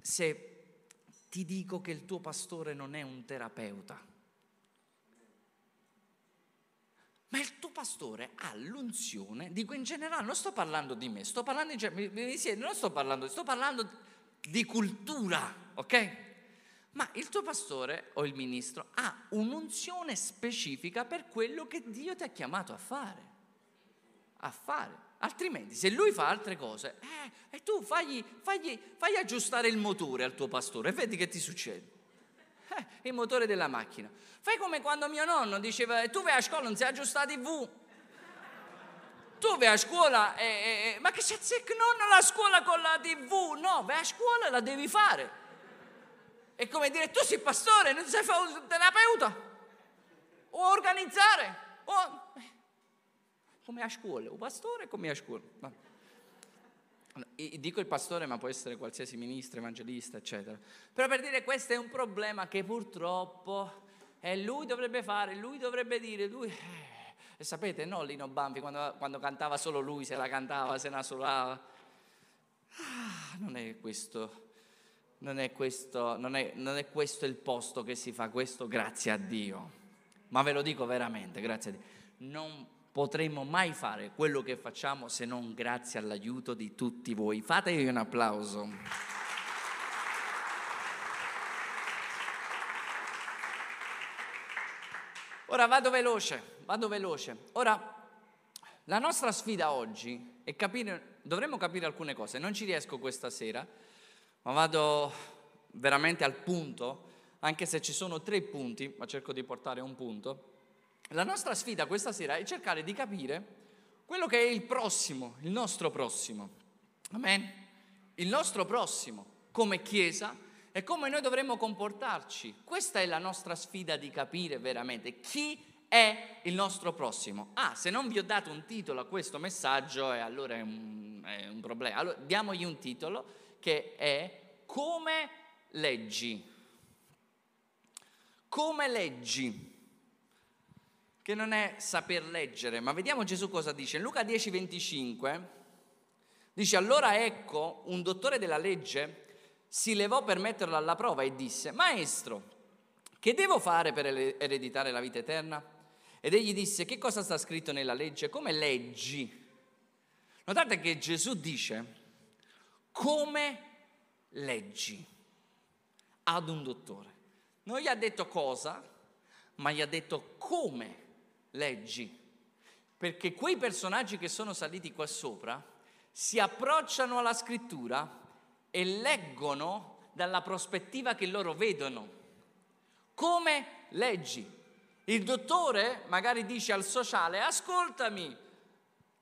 se ti dico che il tuo pastore non è un terapeuta. Ma il tuo pastore ha l'unzione, dico in generale, non sto parlando di me, sto parlando in generale, non sto parlando, sto parlando di cultura, ok? Ma il tuo pastore o il ministro ha un'unzione specifica per quello che Dio ti ha chiamato a fare. A fare. Altrimenti, se lui fa altre cose, eh, e tu fagli, fagli, fagli, aggiustare il motore al tuo pastore e vedi che ti succede. Eh, il motore della macchina. Fai come quando mio nonno diceva, tu vai a scuola, non sei aggiustato TV. Tu vai a scuola, e, e, ma che c'è non la scuola con la TV? No, vai a scuola e la devi fare. È come dire, tu sei pastore, non sai un terapeuta. O organizzare. O... Eh, come a scuola, un pastore come a scuola. No. Dico il pastore, ma può essere qualsiasi ministro, evangelista, eccetera. Però per dire questo è un problema che purtroppo eh, lui dovrebbe fare, lui dovrebbe dire, lui... Eh, e sapete, no, Lino Bambi, quando, quando, cantava solo lui, se la cantava, se la solava. Ah, non è questo, non è questo, non è, non è questo il posto che si fa questo, grazie a Dio. Ma ve lo dico veramente, grazie a Dio. Non potremmo mai fare quello che facciamo se non grazie all'aiuto di tutti voi. Fatevi un applauso. Ora vado veloce, vado veloce. Ora, la nostra sfida oggi è capire, dovremmo capire alcune cose, non ci riesco questa sera, ma vado veramente al punto, anche se ci sono tre punti, ma cerco di portare un punto. La nostra sfida questa sera è cercare di capire quello che è il prossimo, il nostro prossimo. Amen? Il nostro prossimo come Chiesa e come noi dovremmo comportarci. Questa è la nostra sfida di capire veramente chi è il nostro prossimo. Ah, se non vi ho dato un titolo a questo messaggio, eh, allora è un, è un problema. Allora, diamogli un titolo che è Come leggi. Come leggi. Che non è saper leggere, ma vediamo Gesù cosa dice. In Luca 10, 25 dice, allora ecco, un dottore della legge si levò per metterlo alla prova e disse, Maestro, che devo fare per ereditare la vita eterna? Ed egli disse, che cosa sta scritto nella legge? Come leggi? Notate che Gesù dice, come leggi ad un dottore. Non gli ha detto cosa, ma gli ha detto come leggi. Perché quei personaggi che sono saliti qua sopra si approcciano alla scrittura e leggono dalla prospettiva che loro vedono. Come leggi? Il dottore magari dice al sociale, ascoltami,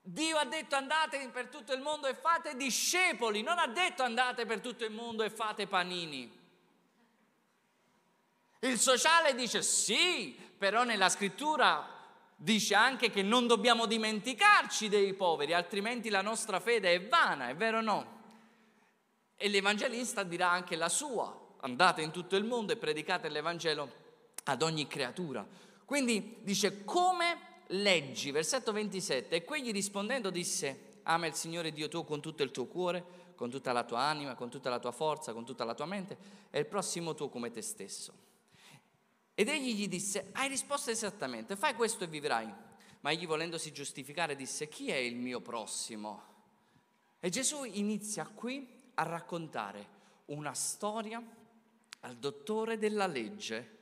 Dio ha detto andate per tutto il mondo e fate discepoli, non ha detto andate per tutto il mondo e fate panini. Il sociale dice sì, però nella scrittura dice anche che non dobbiamo dimenticarci dei poveri, altrimenti la nostra fede è vana, è vero o no? E l'Evangelista dirà anche la sua, andate in tutto il mondo e predicate l'Evangelo ad ogni creatura. Quindi dice come leggi, versetto 27, e quegli rispondendo disse, ama il Signore Dio tuo con tutto il tuo cuore, con tutta la tua anima, con tutta la tua forza, con tutta la tua mente, e il prossimo tuo come te stesso. Ed egli gli disse, hai risposto esattamente, fai questo e vivrai. Ma egli volendosi giustificare disse, chi è il mio prossimo? E Gesù inizia qui a raccontare una storia al dottore della legge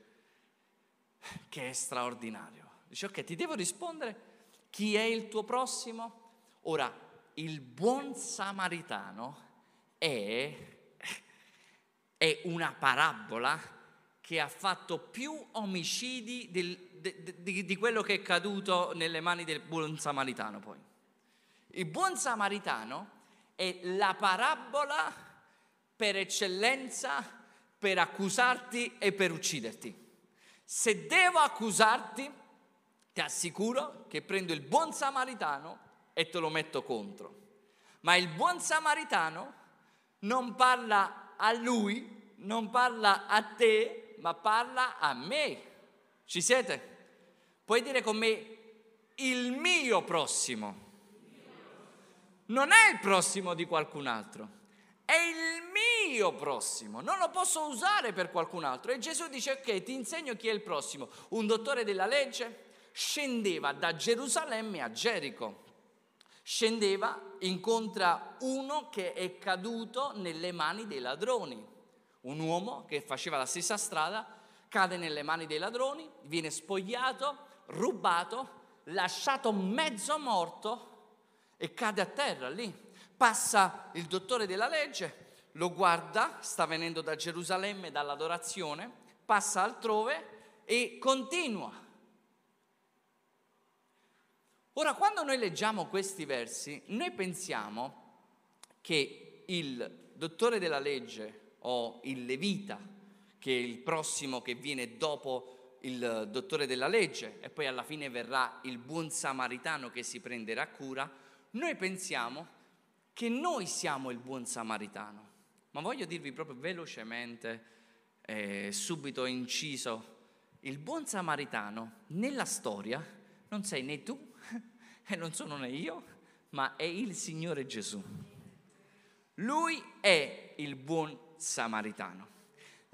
che è straordinario. Dice, ok, ti devo rispondere chi è il tuo prossimo? Ora, il buon samaritano è, è una parabola che ha fatto più omicidi del, de, de, di quello che è caduto nelle mani del buon samaritano poi. Il buon samaritano è la parabola per eccellenza per accusarti e per ucciderti. Se devo accusarti, ti assicuro che prendo il buon samaritano e te lo metto contro. Ma il buon samaritano non parla a lui, non parla a te, ma parla a me. Ci siete? Puoi dire con me il mio prossimo non è il prossimo di qualcun altro, è il mio prossimo, non lo posso usare per qualcun altro. E Gesù dice, ok, ti insegno chi è il prossimo. Un dottore della legge scendeva da Gerusalemme a Gerico, scendeva, incontra uno che è caduto nelle mani dei ladroni, un uomo che faceva la stessa strada, cade nelle mani dei ladroni, viene spogliato, rubato, lasciato mezzo morto e cade a terra lì. Passa il dottore della legge, lo guarda, sta venendo da Gerusalemme, dall'adorazione, passa altrove e continua. Ora, quando noi leggiamo questi versi, noi pensiamo che il dottore della legge o il levita, che è il prossimo che viene dopo il dottore della legge e poi alla fine verrà il buon samaritano che si prenderà cura, noi pensiamo che noi siamo il buon samaritano, ma voglio dirvi proprio velocemente, eh, subito inciso, il buon samaritano nella storia non sei né tu (laughs) e non sono né io, ma è il Signore Gesù. Lui è il buon samaritano.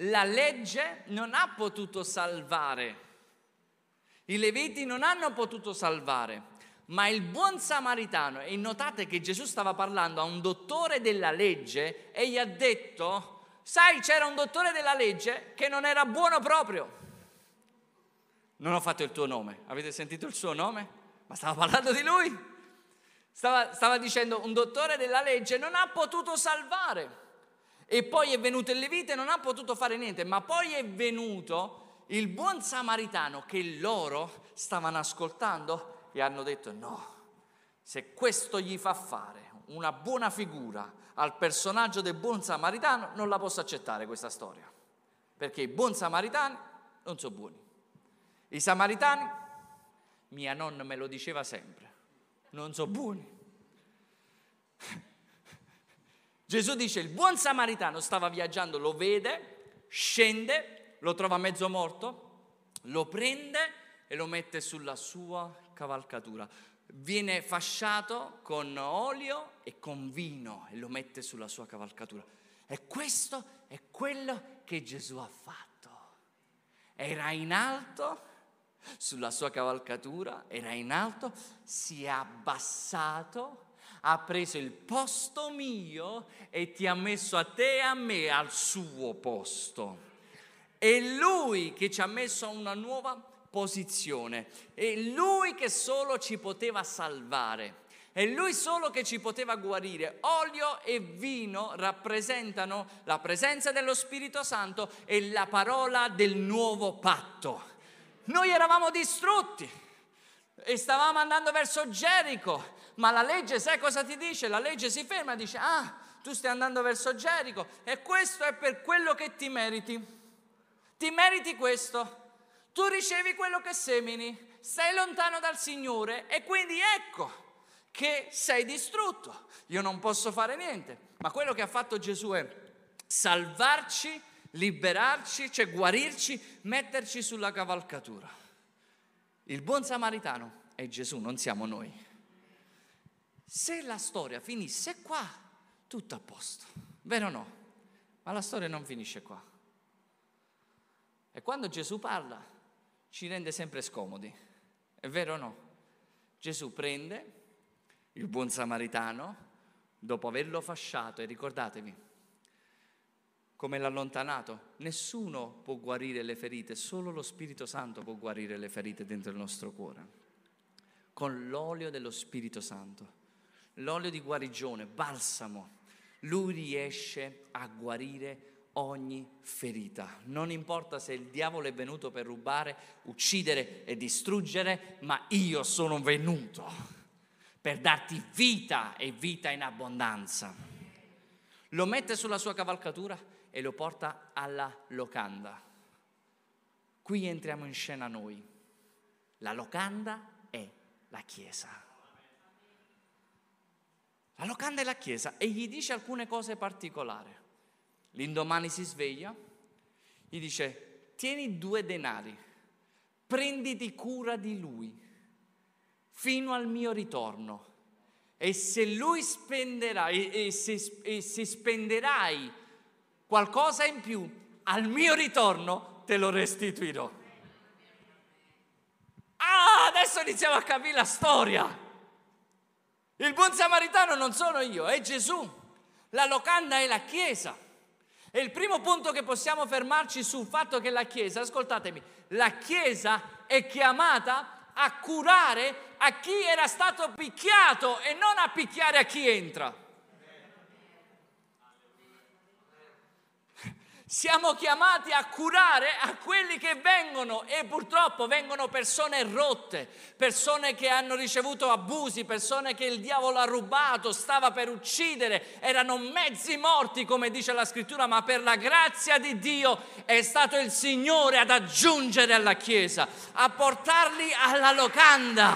La legge non ha potuto salvare, i leviti non hanno potuto salvare, ma il buon samaritano, e notate che Gesù stava parlando a un dottore della legge e gli ha detto, sai c'era un dottore della legge che non era buono proprio. non ho fatto il tuo nome. Avete sentito il suo nome? Ma stava parlando di lui. Stava, stava dicendo un dottore della legge non ha potuto salvare. E poi è venuto il Levite e non ha potuto fare niente. Ma poi è venuto il buon samaritano che loro stavano ascoltando e hanno detto no, se questo gli fa fare una buona figura al personaggio del buon samaritano, non la posso accettare questa storia. Perché i buoni samaritani non sono buoni. I samaritani, mia nonna me lo diceva sempre, non sono buoni. Gesù dice, il buon samaritano stava viaggiando, lo vede, scende, lo trova mezzo morto, lo prende e lo mette sulla sua cavalcatura. Viene fasciato con olio e con vino e lo mette sulla sua cavalcatura. E questo è quello che Gesù ha fatto. Era in alto sulla sua cavalcatura, era in alto, si è abbassato, ha preso il posto mio e ti ha messo a te e a me al suo posto. È lui che ci ha messo a una nuova posizione, è lui che solo ci poteva salvare. È lui solo che ci poteva guarire. Olio e vino rappresentano la presenza dello Spirito Santo e la parola del nuovo patto. Noi eravamo distrutti e stavamo andando verso Gerico, ma la legge, sai cosa ti dice? La legge si ferma e dice, ah, tu stai andando verso Gerico e questo è per quello che ti meriti. Ti meriti questo. Tu ricevi quello che semini, sei lontano dal Signore e quindi ecco che sei distrutto. Io non posso fare niente. Ma quello che ha fatto Gesù è salvarci liberarci, cioè guarirci, metterci sulla cavalcatura. Il buon samaritano è Gesù, non siamo noi. Se la storia finisse qua, tutto a posto, vero o no? Ma la storia non finisce qua. E quando Gesù parla, ci rende sempre scomodi, è vero o no? Gesù prende il buon samaritano, dopo averlo fasciato, e ricordatevi, come l'allontanato. Nessuno può guarire le ferite, solo lo Spirito Santo può guarire le ferite dentro il nostro cuore. Con l'olio dello Spirito Santo, l'olio di guarigione, balsamo, lui riesce a guarire ogni ferita. Non importa se il diavolo è venuto per rubare, uccidere e distruggere, ma io sono venuto per darti vita e vita in abbondanza. Lo mette sulla sua cavalcatura e lo porta alla locanda. Qui entriamo in scena noi. La locanda è la Chiesa. La locanda è la Chiesa e gli dice alcune cose particolari. L'indomani si sveglia, gli dice, tieni due denari, prenditi cura di lui fino al mio ritorno. E se lui spenderà, e, e, se, e se spenderai qualcosa in più, al mio ritorno te lo restituirò. Ah, adesso iniziamo a capire la storia. Il buon samaritano non sono io, è Gesù. La locanda è la Chiesa. E il primo punto che possiamo fermarci sul fatto che la Chiesa, ascoltatemi, la Chiesa è chiamata a curare a chi era stato picchiato e non a picchiare a chi entra. Siamo chiamati a curare a quelli che vengono e purtroppo vengono persone rotte, persone che hanno ricevuto abusi, persone che il diavolo ha rubato, stava per uccidere, erano mezzi morti come dice la scrittura, ma per la grazia di Dio è stato il Signore ad aggiungere alla Chiesa, a portarli alla locanda.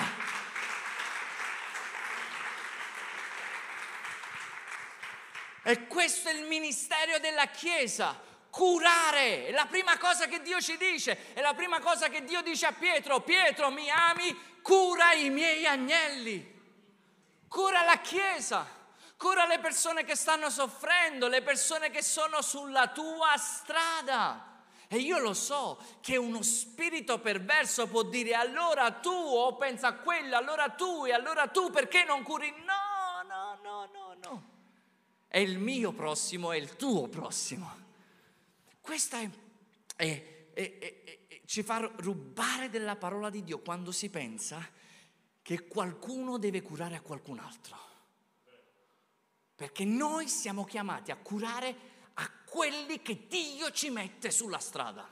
E questo è il ministero della Chiesa curare. È la prima cosa che Dio ci dice, è la prima cosa che Dio dice a Pietro. Pietro, mi ami? Cura i miei agnelli. Cura la Chiesa. Cura le persone che stanno soffrendo, le persone che sono sulla tua strada. E io lo so che uno spirito perverso può dire allora tu o pensa a quello, allora tu e allora tu perché non curi? No, no, no, no, no. È il mio prossimo, è il tuo prossimo. Questa è, è, è, ci fa rubare della parola di Dio quando si pensa che qualcuno deve curare a qualcun altro. Perché noi siamo chiamati a curare a quelli che Dio ci mette sulla strada.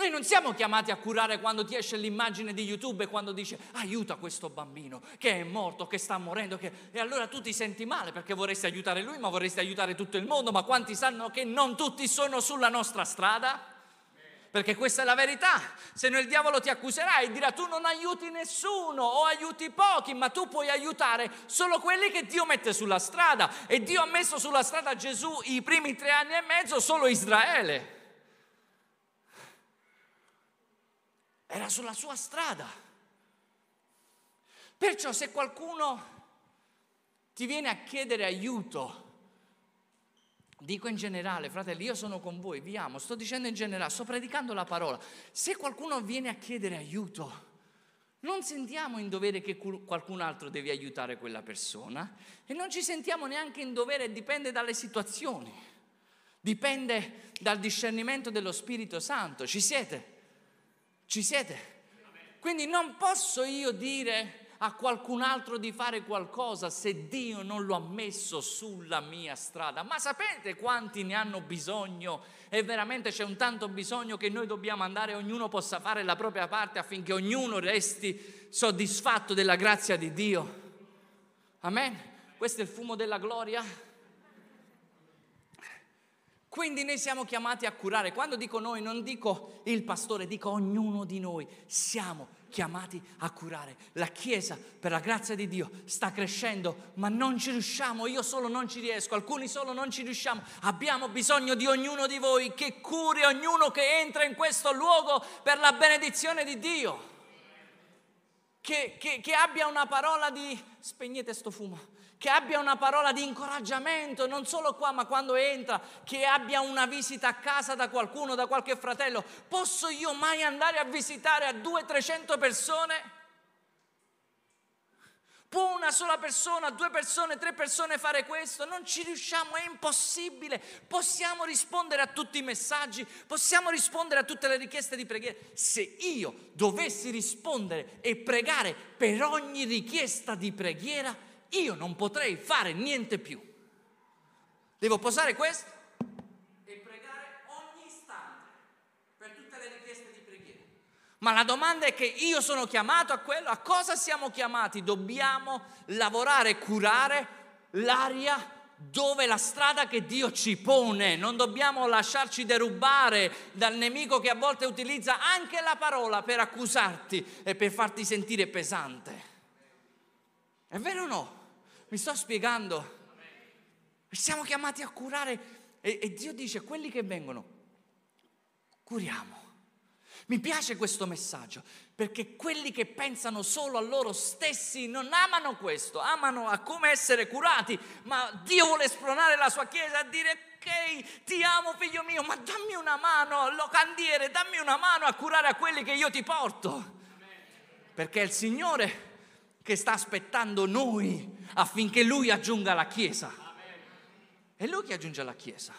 Noi non siamo chiamati a curare quando ti esce l'immagine di YouTube e quando dice aiuta questo bambino che è morto, che sta morendo, che... e allora tu ti senti male perché vorresti aiutare lui, ma vorresti aiutare tutto il mondo, ma quanti sanno che non tutti sono sulla nostra strada? Perché questa è la verità. Se no il diavolo ti accuserà e dirà tu non aiuti nessuno o aiuti pochi, ma tu puoi aiutare solo quelli che Dio mette sulla strada. E Dio ha messo sulla strada Gesù i primi tre anni e mezzo solo Israele. Era sulla sua strada. Perciò se qualcuno ti viene a chiedere aiuto, Dico in generale, fratelli, io sono con voi, vi amo, sto dicendo in generale, sto predicando la parola. Se qualcuno viene a chiedere aiuto, non sentiamo in dovere che qualcun altro deve aiutare quella persona e non ci sentiamo neanche in dovere, dipende dalle situazioni, dipende dal discernimento dello Spirito Santo. Ci siete? Ci siete? Quindi non posso io dire a qualcun altro di fare qualcosa se Dio non lo ha messo sulla mia strada. Ma sapete quanti ne hanno bisogno? E veramente c'è un tanto bisogno che noi dobbiamo andare, ognuno possa fare la propria parte affinché ognuno resti soddisfatto della grazia di Dio. Amen? Questo è il fumo della gloria? Quindi noi siamo chiamati a curare. Quando dico noi, non dico il pastore, dico ognuno di noi. Siamo chiamati a curare. La Chiesa, per la grazia di Dio, sta crescendo, ma non ci riusciamo, io solo non ci riesco, alcuni solo non ci riusciamo. Abbiamo bisogno di ognuno di voi che curi ognuno che entra in questo luogo per la benedizione di Dio. Che, che, che abbia una parola di spegnete sto fumo che abbia una parola di incoraggiamento, non solo qua, ma quando entra, che abbia una visita a casa da qualcuno, da qualche fratello. Posso io mai andare a visitare a 200-300 persone? Può una sola persona, due persone, tre persone fare questo? Non ci riusciamo, è impossibile. Possiamo rispondere a tutti i messaggi, possiamo rispondere a tutte le richieste di preghiera. Se io dovessi rispondere e pregare per ogni richiesta di preghiera, io non potrei fare niente più. Devo posare questo e pregare ogni istante per tutte le richieste di preghiera. Ma la domanda è che io sono chiamato a quello, a cosa siamo chiamati? Dobbiamo lavorare, curare l'aria dove la strada che Dio ci pone, non dobbiamo lasciarci derubare dal nemico che a volte utilizza anche la parola per accusarti e per farti sentire pesante. È vero o no? Mi sto spiegando? Siamo chiamati a curare e, e Dio dice quelli che vengono, curiamo. Mi piace questo messaggio perché quelli che pensano solo a loro stessi non amano questo, amano a come essere curati, ma Dio vuole spronare la sua chiesa a dire ok, ti amo figlio mio, ma dammi una mano, locandiere, dammi una mano a curare a quelli che io ti porto. Perché il Signore che sta aspettando noi affinché Lui aggiunga la Chiesa. È Lui che aggiunge la Chiesa.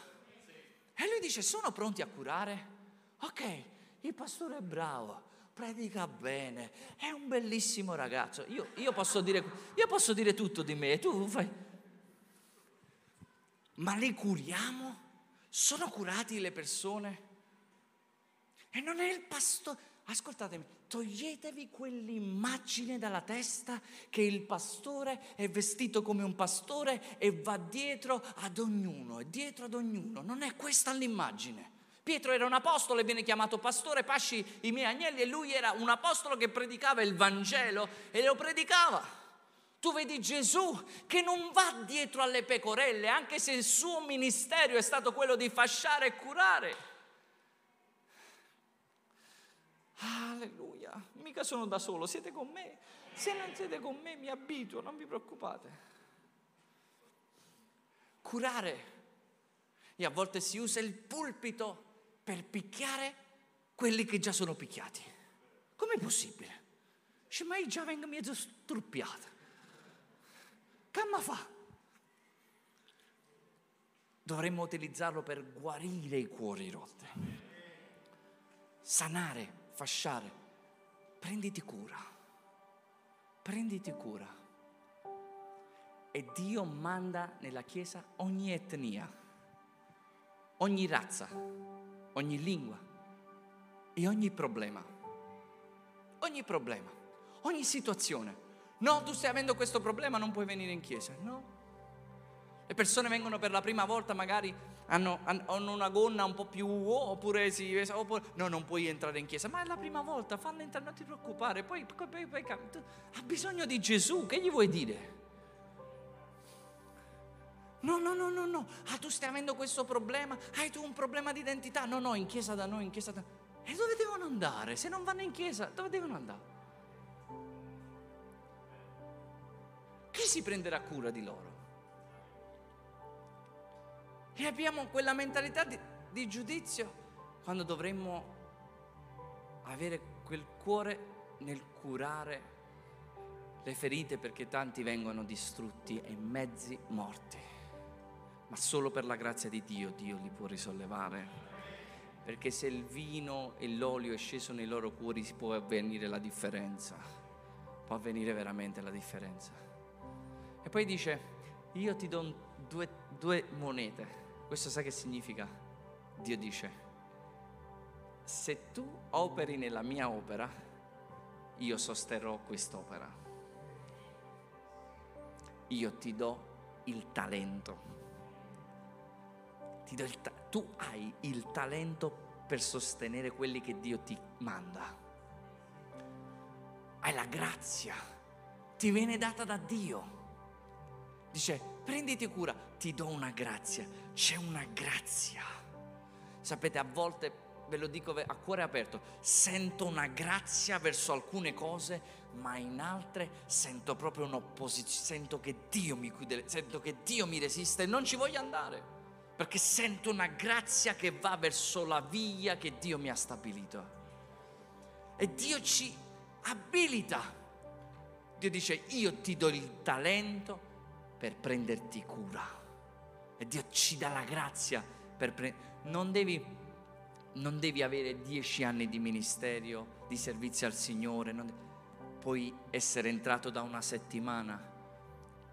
E Lui dice, sono pronti a curare? Ok, il pastore è bravo, predica bene, è un bellissimo ragazzo. Io, io, posso, dire, io posso dire tutto di me, tu fai... Ma li curiamo? Sono curati le persone? E non è il pastore ascoltatemi, toglietevi quell'immagine dalla testa che il pastore è vestito come un pastore e va dietro ad ognuno, è dietro ad ognuno. Non è questa l'immagine. Pietro era un apostolo e viene chiamato pastore, pasci i miei agnelli e lui era un apostolo che predicava il Vangelo e lo predicava. Tu vedi Gesù che non va dietro alle pecorelle, anche se il suo ministero è stato quello di fasciare e curare. Alleluia, mica sono da solo, siete con me. Se non siete con me mi abituo, non vi preoccupate. Curare. E a volte si usa il pulpito per picchiare quelli che già sono picchiati. Com'è possibile? Dice, ma io già vengo mezzo struppiata. Che fa? Dovremmo utilizzarlo per guarire i cuori rotti sanare, fasciare. Prenditi cura, prenditi cura. E Dio manda nella Chiesa ogni etnia, ogni razza, ogni lingua e ogni problema. Ogni problema, ogni situazione. No, tu stai avendo questo problema, non puoi venire in chiesa. No. Le persone vengono per la prima volta, magari hanno, hanno una gonna un po' più oppure si oppure, no, non puoi entrare in chiesa. Ma è la prima volta, fallo entrare, non ti preoccupare. Poi, poi, poi, poi ha bisogno di Gesù, che gli vuoi dire? No, no, no, no, no. Ah, tu stai avendo questo problema? Hai tu un problema di identità? No, no, in chiesa da noi, in chiesa da. E dove devono andare? Se non vanno in chiesa, dove devono andare? Chi si prenderà cura di loro? E abbiamo quella mentalità di, di giudizio quando dovremmo avere quel cuore nel curare le ferite perché tanti vengono distrutti e mezzi morti. Ma solo per la grazia di Dio Dio li può risollevare. Perché se il vino e l'olio è sceso nei loro cuori può avvenire la differenza. Può avvenire veramente la differenza. E poi dice, io ti do due, due monete. Questo sai che significa? Dio dice, se tu operi nella mia opera, io sosterrò quest'opera. Io ti do il talento. Ta- tu hai il talento per sostenere quelli che Dio ti manda. Hai la grazia, ti viene data da Dio. Dice, prenditi cura, ti do una grazia, c'è una grazia. Sapete, a volte, ve lo dico a cuore aperto, sento una grazia verso alcune cose, ma in altre sento proprio un'opposizione, sento che Dio mi chiude, sento che Dio mi resiste e non ci voglio andare perché sento una grazia che va verso la via che Dio mi ha stabilito. E Dio ci abilita. Dio dice, io ti do il talento per prenderti cura. E Dio ci dà la grazia per prendere... Non devi, non devi avere dieci anni di ministero, di servizio al Signore. Non... Puoi essere entrato da una settimana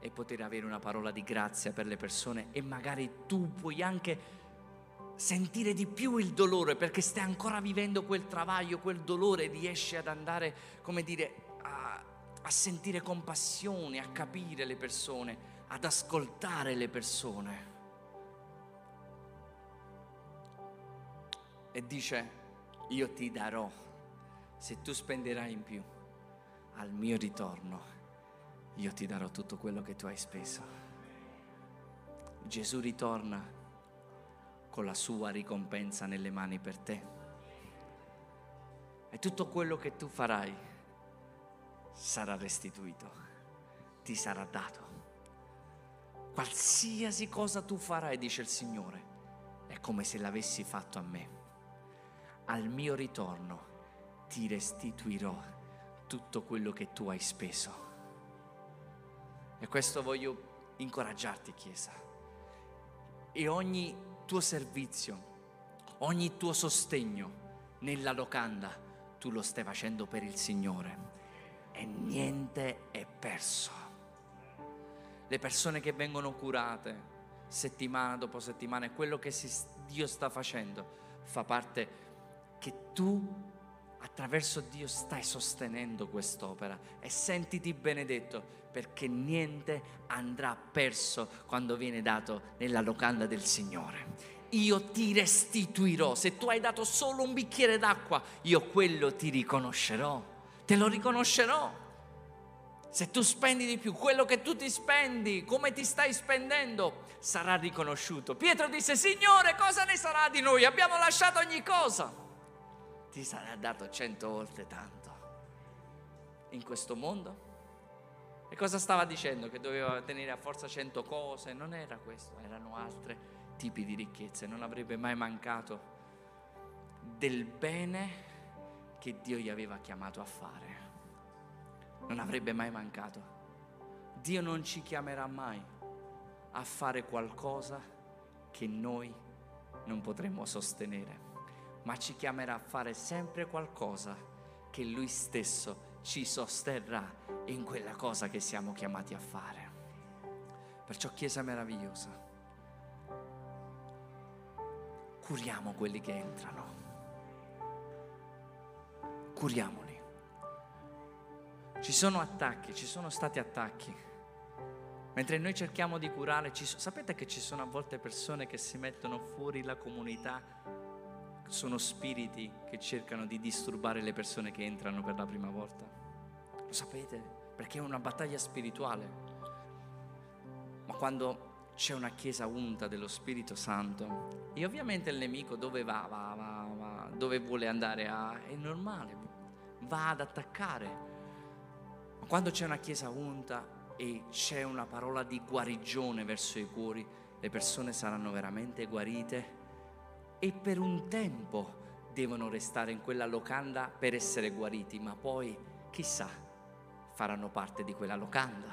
e poter avere una parola di grazia per le persone e magari tu puoi anche sentire di più il dolore perché stai ancora vivendo quel travaglio, quel dolore, riesci ad andare, come dire, a, a sentire compassione, a capire le persone, ad ascoltare le persone. E dice, io ti darò, se tu spenderai in più, al mio ritorno io ti darò tutto quello che tu hai speso. Gesù ritorna con la sua ricompensa nelle mani per te. E tutto quello che tu farai sarà restituito, ti sarà dato. Qualsiasi cosa tu farai, dice il Signore, è come se l'avessi fatto a me. Al mio ritorno ti restituirò tutto quello che tu hai speso. E questo voglio incoraggiarti, Chiesa. E ogni tuo servizio, ogni tuo sostegno nella locanda, tu lo stai facendo per il Signore. E niente è perso. Le persone che vengono curate settimana dopo settimana, è quello che si, Dio sta facendo, fa parte che tu attraverso Dio stai sostenendo quest'opera e sentiti benedetto perché niente andrà perso quando viene dato nella locanda del Signore. Io ti restituirò, se tu hai dato solo un bicchiere d'acqua, io quello ti riconoscerò, te lo riconoscerò. Se tu spendi di più, quello che tu ti spendi, come ti stai spendendo, sarà riconosciuto. Pietro disse, Signore, cosa ne sarà di noi? Abbiamo lasciato ogni cosa. Ti sarà dato cento volte tanto. In questo mondo e cosa stava dicendo? Che doveva tenere a forza cento cose? Non era questo, erano altri tipi di ricchezze. Non avrebbe mai mancato del bene che Dio gli aveva chiamato a fare. Non avrebbe mai mancato. Dio non ci chiamerà mai a fare qualcosa che noi non potremmo sostenere, ma ci chiamerà a fare sempre qualcosa che Lui stesso ci sosterrà in quella cosa che siamo chiamati a fare. Perciò Chiesa meravigliosa, curiamo quelli che entrano, curiamoli. Ci sono attacchi, ci sono stati attacchi. Mentre noi cerchiamo di curare, ci, sapete che ci sono a volte persone che si mettono fuori la comunità, sono spiriti che cercano di disturbare le persone che entrano per la prima volta. Lo sapete? Perché è una battaglia spirituale. Ma quando c'è una chiesa unta dello Spirito Santo e ovviamente il nemico dove va, va, va, va dove vuole andare a, è normale, va ad attaccare ma quando c'è una chiesa unta e c'è una parola di guarigione verso i cuori, le persone saranno veramente guarite e per un tempo devono restare in quella locanda per essere guariti, ma poi chissà faranno parte di quella locanda,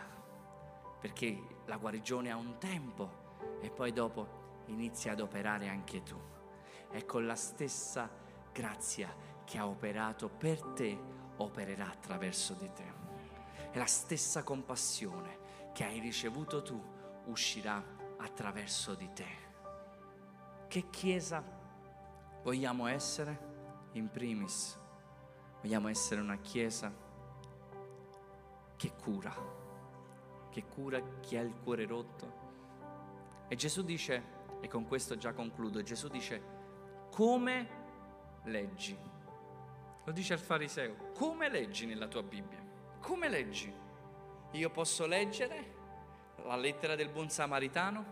perché la guarigione ha un tempo e poi dopo inizi ad operare anche tu. E con la stessa grazia che ha operato per te, opererà attraverso di te e la stessa compassione che hai ricevuto tu uscirà attraverso di te. Che chiesa vogliamo essere? In primis, vogliamo essere una chiesa che cura, che cura chi ha il cuore rotto. E Gesù dice, e con questo già concludo, Gesù dice, come leggi? Lo dice al fariseo, come leggi nella tua Bibbia? Come leggi? Io posso leggere la lettera del buon samaritano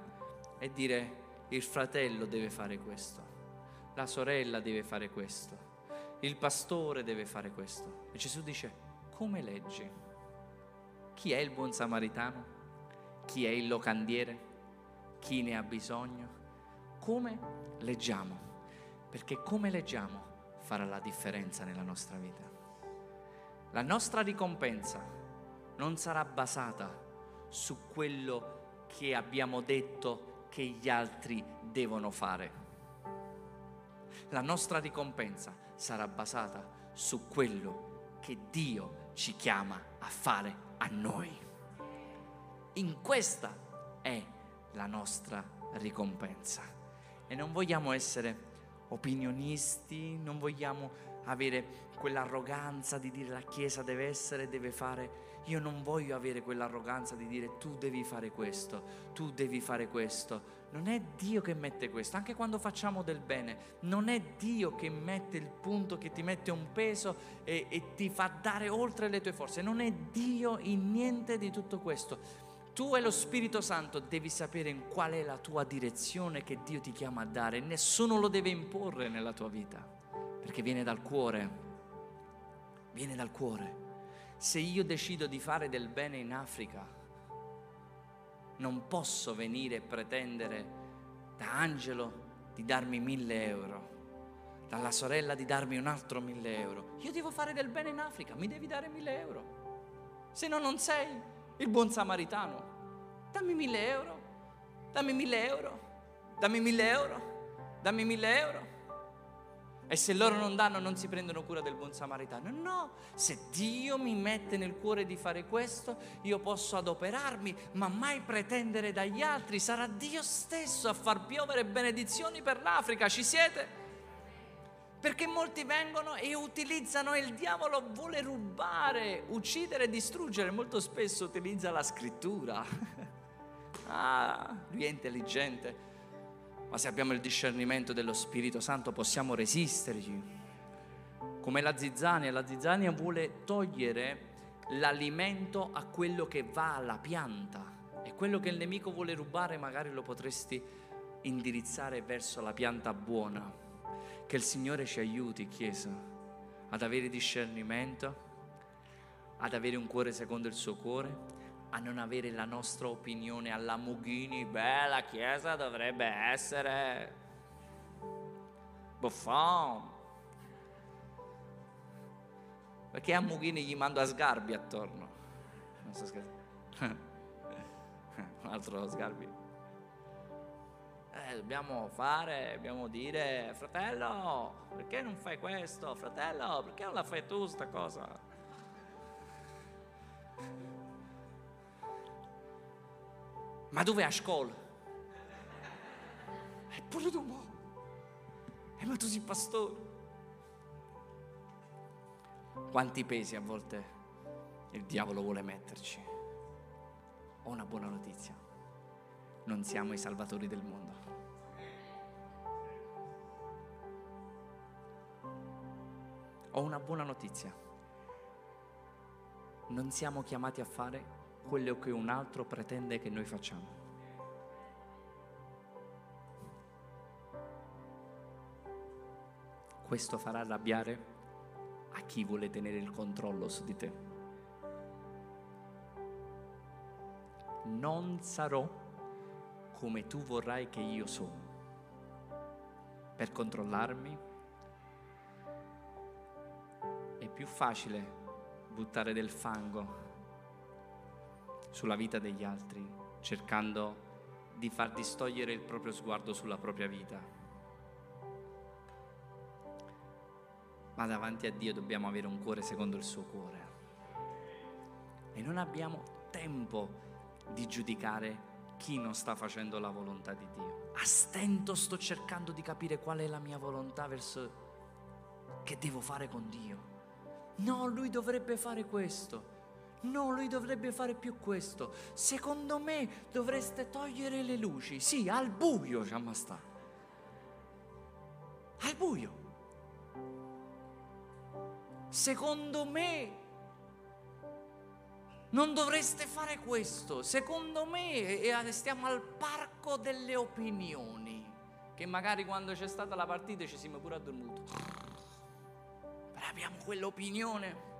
e dire il fratello deve fare questo, la sorella deve fare questo, il pastore deve fare questo. E Gesù dice, come leggi? Chi è il buon samaritano? Chi è il locandiere? Chi ne ha bisogno? Come leggiamo? Perché come leggiamo farà la differenza nella nostra vita. La nostra ricompensa non sarà basata su quello che abbiamo detto che gli altri devono fare. La nostra ricompensa sarà basata su quello che Dio ci chiama a fare a noi. In questa è la nostra ricompensa. E non vogliamo essere opinionisti, non vogliamo avere quell'arroganza di dire la Chiesa deve essere, deve fare. Io non voglio avere quell'arroganza di dire tu devi fare questo, tu devi fare questo. Non è Dio che mette questo, anche quando facciamo del bene, non è Dio che mette il punto, che ti mette un peso e, e ti fa dare oltre le tue forze. Non è Dio in niente di tutto questo. Tu e lo Spirito Santo devi sapere in qual è la tua direzione che Dio ti chiama a dare. Nessuno lo deve imporre nella tua vita, perché viene dal cuore. Viene dal cuore. Se io decido di fare del bene in Africa, non posso venire e pretendere da Angelo di darmi mille euro, dalla sorella di darmi un altro mille euro. Io devo fare del bene in Africa, mi devi dare mille euro. Se no non sei il buon samaritano. Dammi mille euro, dammi mille euro, dammi mille euro, dammi mille euro. E se loro non danno, non si prendono cura del buon samaritano. No, se Dio mi mette nel cuore di fare questo, io posso adoperarmi, ma mai pretendere dagli altri. Sarà Dio stesso a far piovere benedizioni per l'Africa. Ci siete? Perché molti vengono e utilizzano e il diavolo vuole rubare, uccidere, distruggere. Molto spesso utilizza la scrittura. (laughs) ah, lui è intelligente. Ma se abbiamo il discernimento dello Spirito Santo possiamo resistergli. Come la zizzania, la zizzania vuole togliere l'alimento a quello che va alla pianta. E quello che il nemico vuole rubare magari lo potresti indirizzare verso la pianta buona. Che il Signore ci aiuti, Chiesa, ad avere discernimento, ad avere un cuore secondo il suo cuore, a non avere la nostra opinione alla Mughini, beh, la Chiesa dovrebbe essere buffon. Perché a Mughini gli mando a Sgarbi attorno. Non sto scherzando. (laughs) Un altro Sgarbi. Eh, dobbiamo fare, dobbiamo dire, fratello, perché non fai questo? Fratello, perché non la fai tu sta cosa? Ma dove a scuola? Eppure tu mo. Eh, ma tu sei pastore. Quanti pesi a volte il diavolo vuole metterci? Ho una buona notizia. Non siamo i salvatori del mondo. Ho una buona notizia. Non siamo chiamati a fare quello che un altro pretende che noi facciamo. Questo farà arrabbiare a chi vuole tenere il controllo su di te. Non sarò come tu vorrai che io sono. Per controllarmi è più facile buttare del fango sulla vita degli altri, cercando di far distogliere il proprio sguardo sulla propria vita. Ma davanti a Dio dobbiamo avere un cuore secondo il suo cuore. E non abbiamo tempo di giudicare chi non sta facendo la volontà di Dio. A stento sto cercando di capire qual è la mia volontà verso che devo fare con Dio. No, lui dovrebbe fare questo. No, lui dovrebbe fare più questo. Secondo me dovreste togliere le luci. Sì, al buio ci. Al buio. Secondo me non dovreste fare questo. Secondo me stiamo al parco delle opinioni. Che magari quando c'è stata la partita ci siamo pure addormuti. Però abbiamo quell'opinione.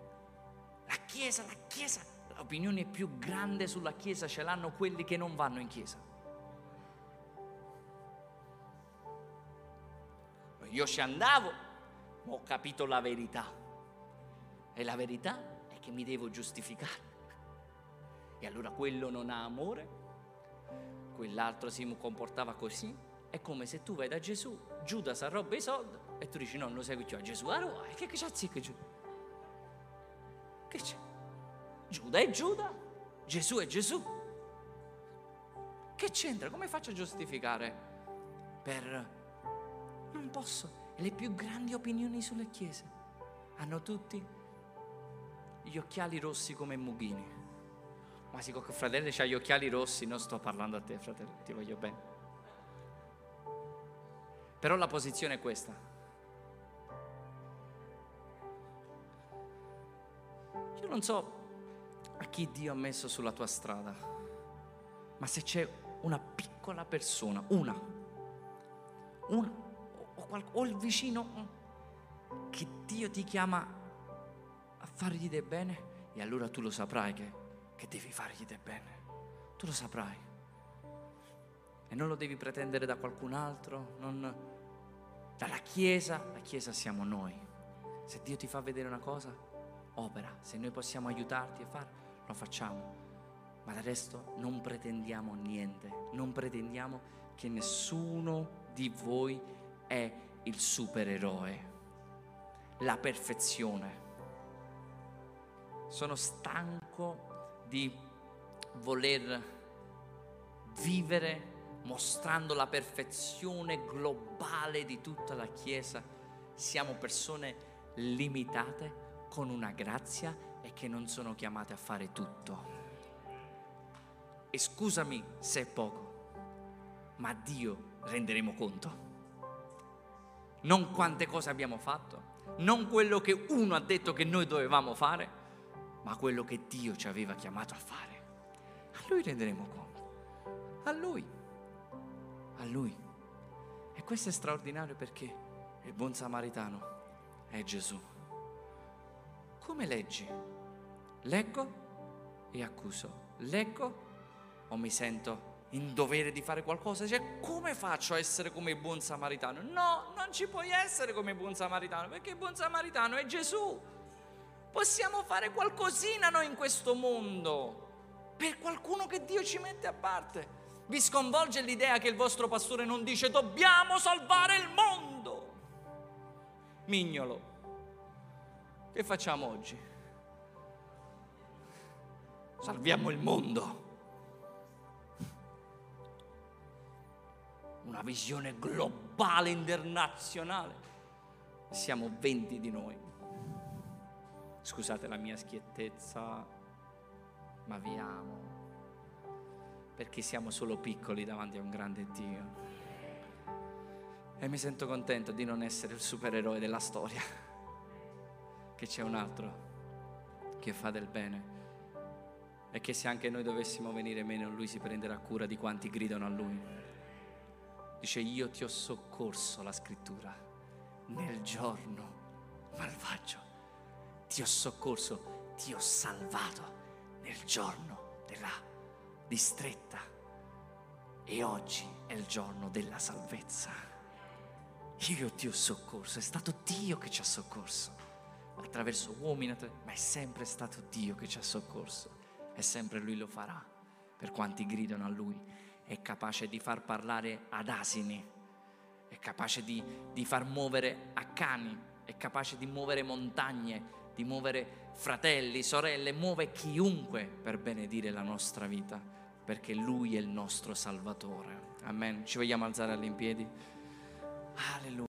La Chiesa, la Chiesa, l'opinione più grande sulla Chiesa ce l'hanno quelli che non vanno in Chiesa. Io ci andavo, ma ho capito la verità. E la verità è che mi devo giustificare. E allora quello non ha amore, quell'altro si comportava così. È come se tu vai da Gesù, Giuda si arroba i soldi e tu dici no, non segui più a Gesù. Allora, che c'è zicca Giuda? Che Giuda è Giuda, Gesù è Gesù. Che c'entra? Come faccio a giustificare? Per... Non posso. Le più grandi opinioni sulle chiese hanno tutti gli occhiali rossi come Mughini. Ma sì, che fratello c'ha gli occhiali rossi, non sto parlando a te, fratello, ti voglio bene. Però la posizione è questa. Io non so chi Dio ha messo sulla tua strada, ma se c'è una piccola persona, una, una, o, qual- o il vicino che Dio ti chiama a fargli del bene, e allora tu lo saprai che, che devi fargli del bene. Tu lo saprai. E non lo devi pretendere da qualcun altro, non dalla Chiesa. La Chiesa siamo noi. Se Dio ti fa vedere una cosa, opera. Se noi possiamo aiutarti a fare, lo facciamo. Ma del resto non pretendiamo niente. Non pretendiamo che nessuno di voi è il supereroe la perfezione. Sono stanco di voler vivere mostrando la perfezione globale di tutta la Chiesa. Siamo persone limitate con una grazia che non sono chiamate a fare tutto. E scusami se è poco, ma a Dio renderemo conto. Non quante cose abbiamo fatto, non quello che uno ha detto che noi dovevamo fare, ma quello che Dio ci aveva chiamato a fare. A Lui renderemo conto. A Lui. A Lui. E questo è straordinario perché il buon samaritano è Gesù. Come leggi? Leggo e accuso. Leggo o mi sento in dovere di fare qualcosa. Cioè, come faccio a essere come il buon samaritano? No, non ci puoi essere come il buon samaritano, perché il buon samaritano è Gesù. Possiamo fare qualcosina noi in questo mondo per qualcuno che Dio ci mette a parte. Vi sconvolge l'idea che il vostro pastore non dice dobbiamo salvare il mondo. Mignolo, che facciamo oggi? Salviamo il mondo. Una visione globale, internazionale. Siamo 20 di noi. Scusate la mia schiettezza, ma vi amo perché siamo solo piccoli davanti a un grande Dio. E mi sento contento di non essere il supereroe della storia, che c'è un altro che fa del bene e che se anche noi dovessimo venire meno, lui si prenderà cura di quanti gridano a lui. Dice, io ti ho soccorso, la scrittura, nel giorno malvagio. Ti ho soccorso, ti ho salvato nel giorno della distretta. E oggi è il giorno della salvezza. Io ti ho soccorso, è stato Dio che ci ha soccorso. Attraverso uomini, ma è sempre stato Dio che ci ha soccorso. E sempre Lui lo farà per quanti gridano a Lui. È capace di far parlare ad asini, è capace di, di far muovere a cani, è capace di muovere montagne, di muovere fratelli, sorelle, muove chiunque per benedire la nostra vita, perché Lui è il nostro Salvatore. Amen. Ci vogliamo alzare all'impiedi? Alleluia.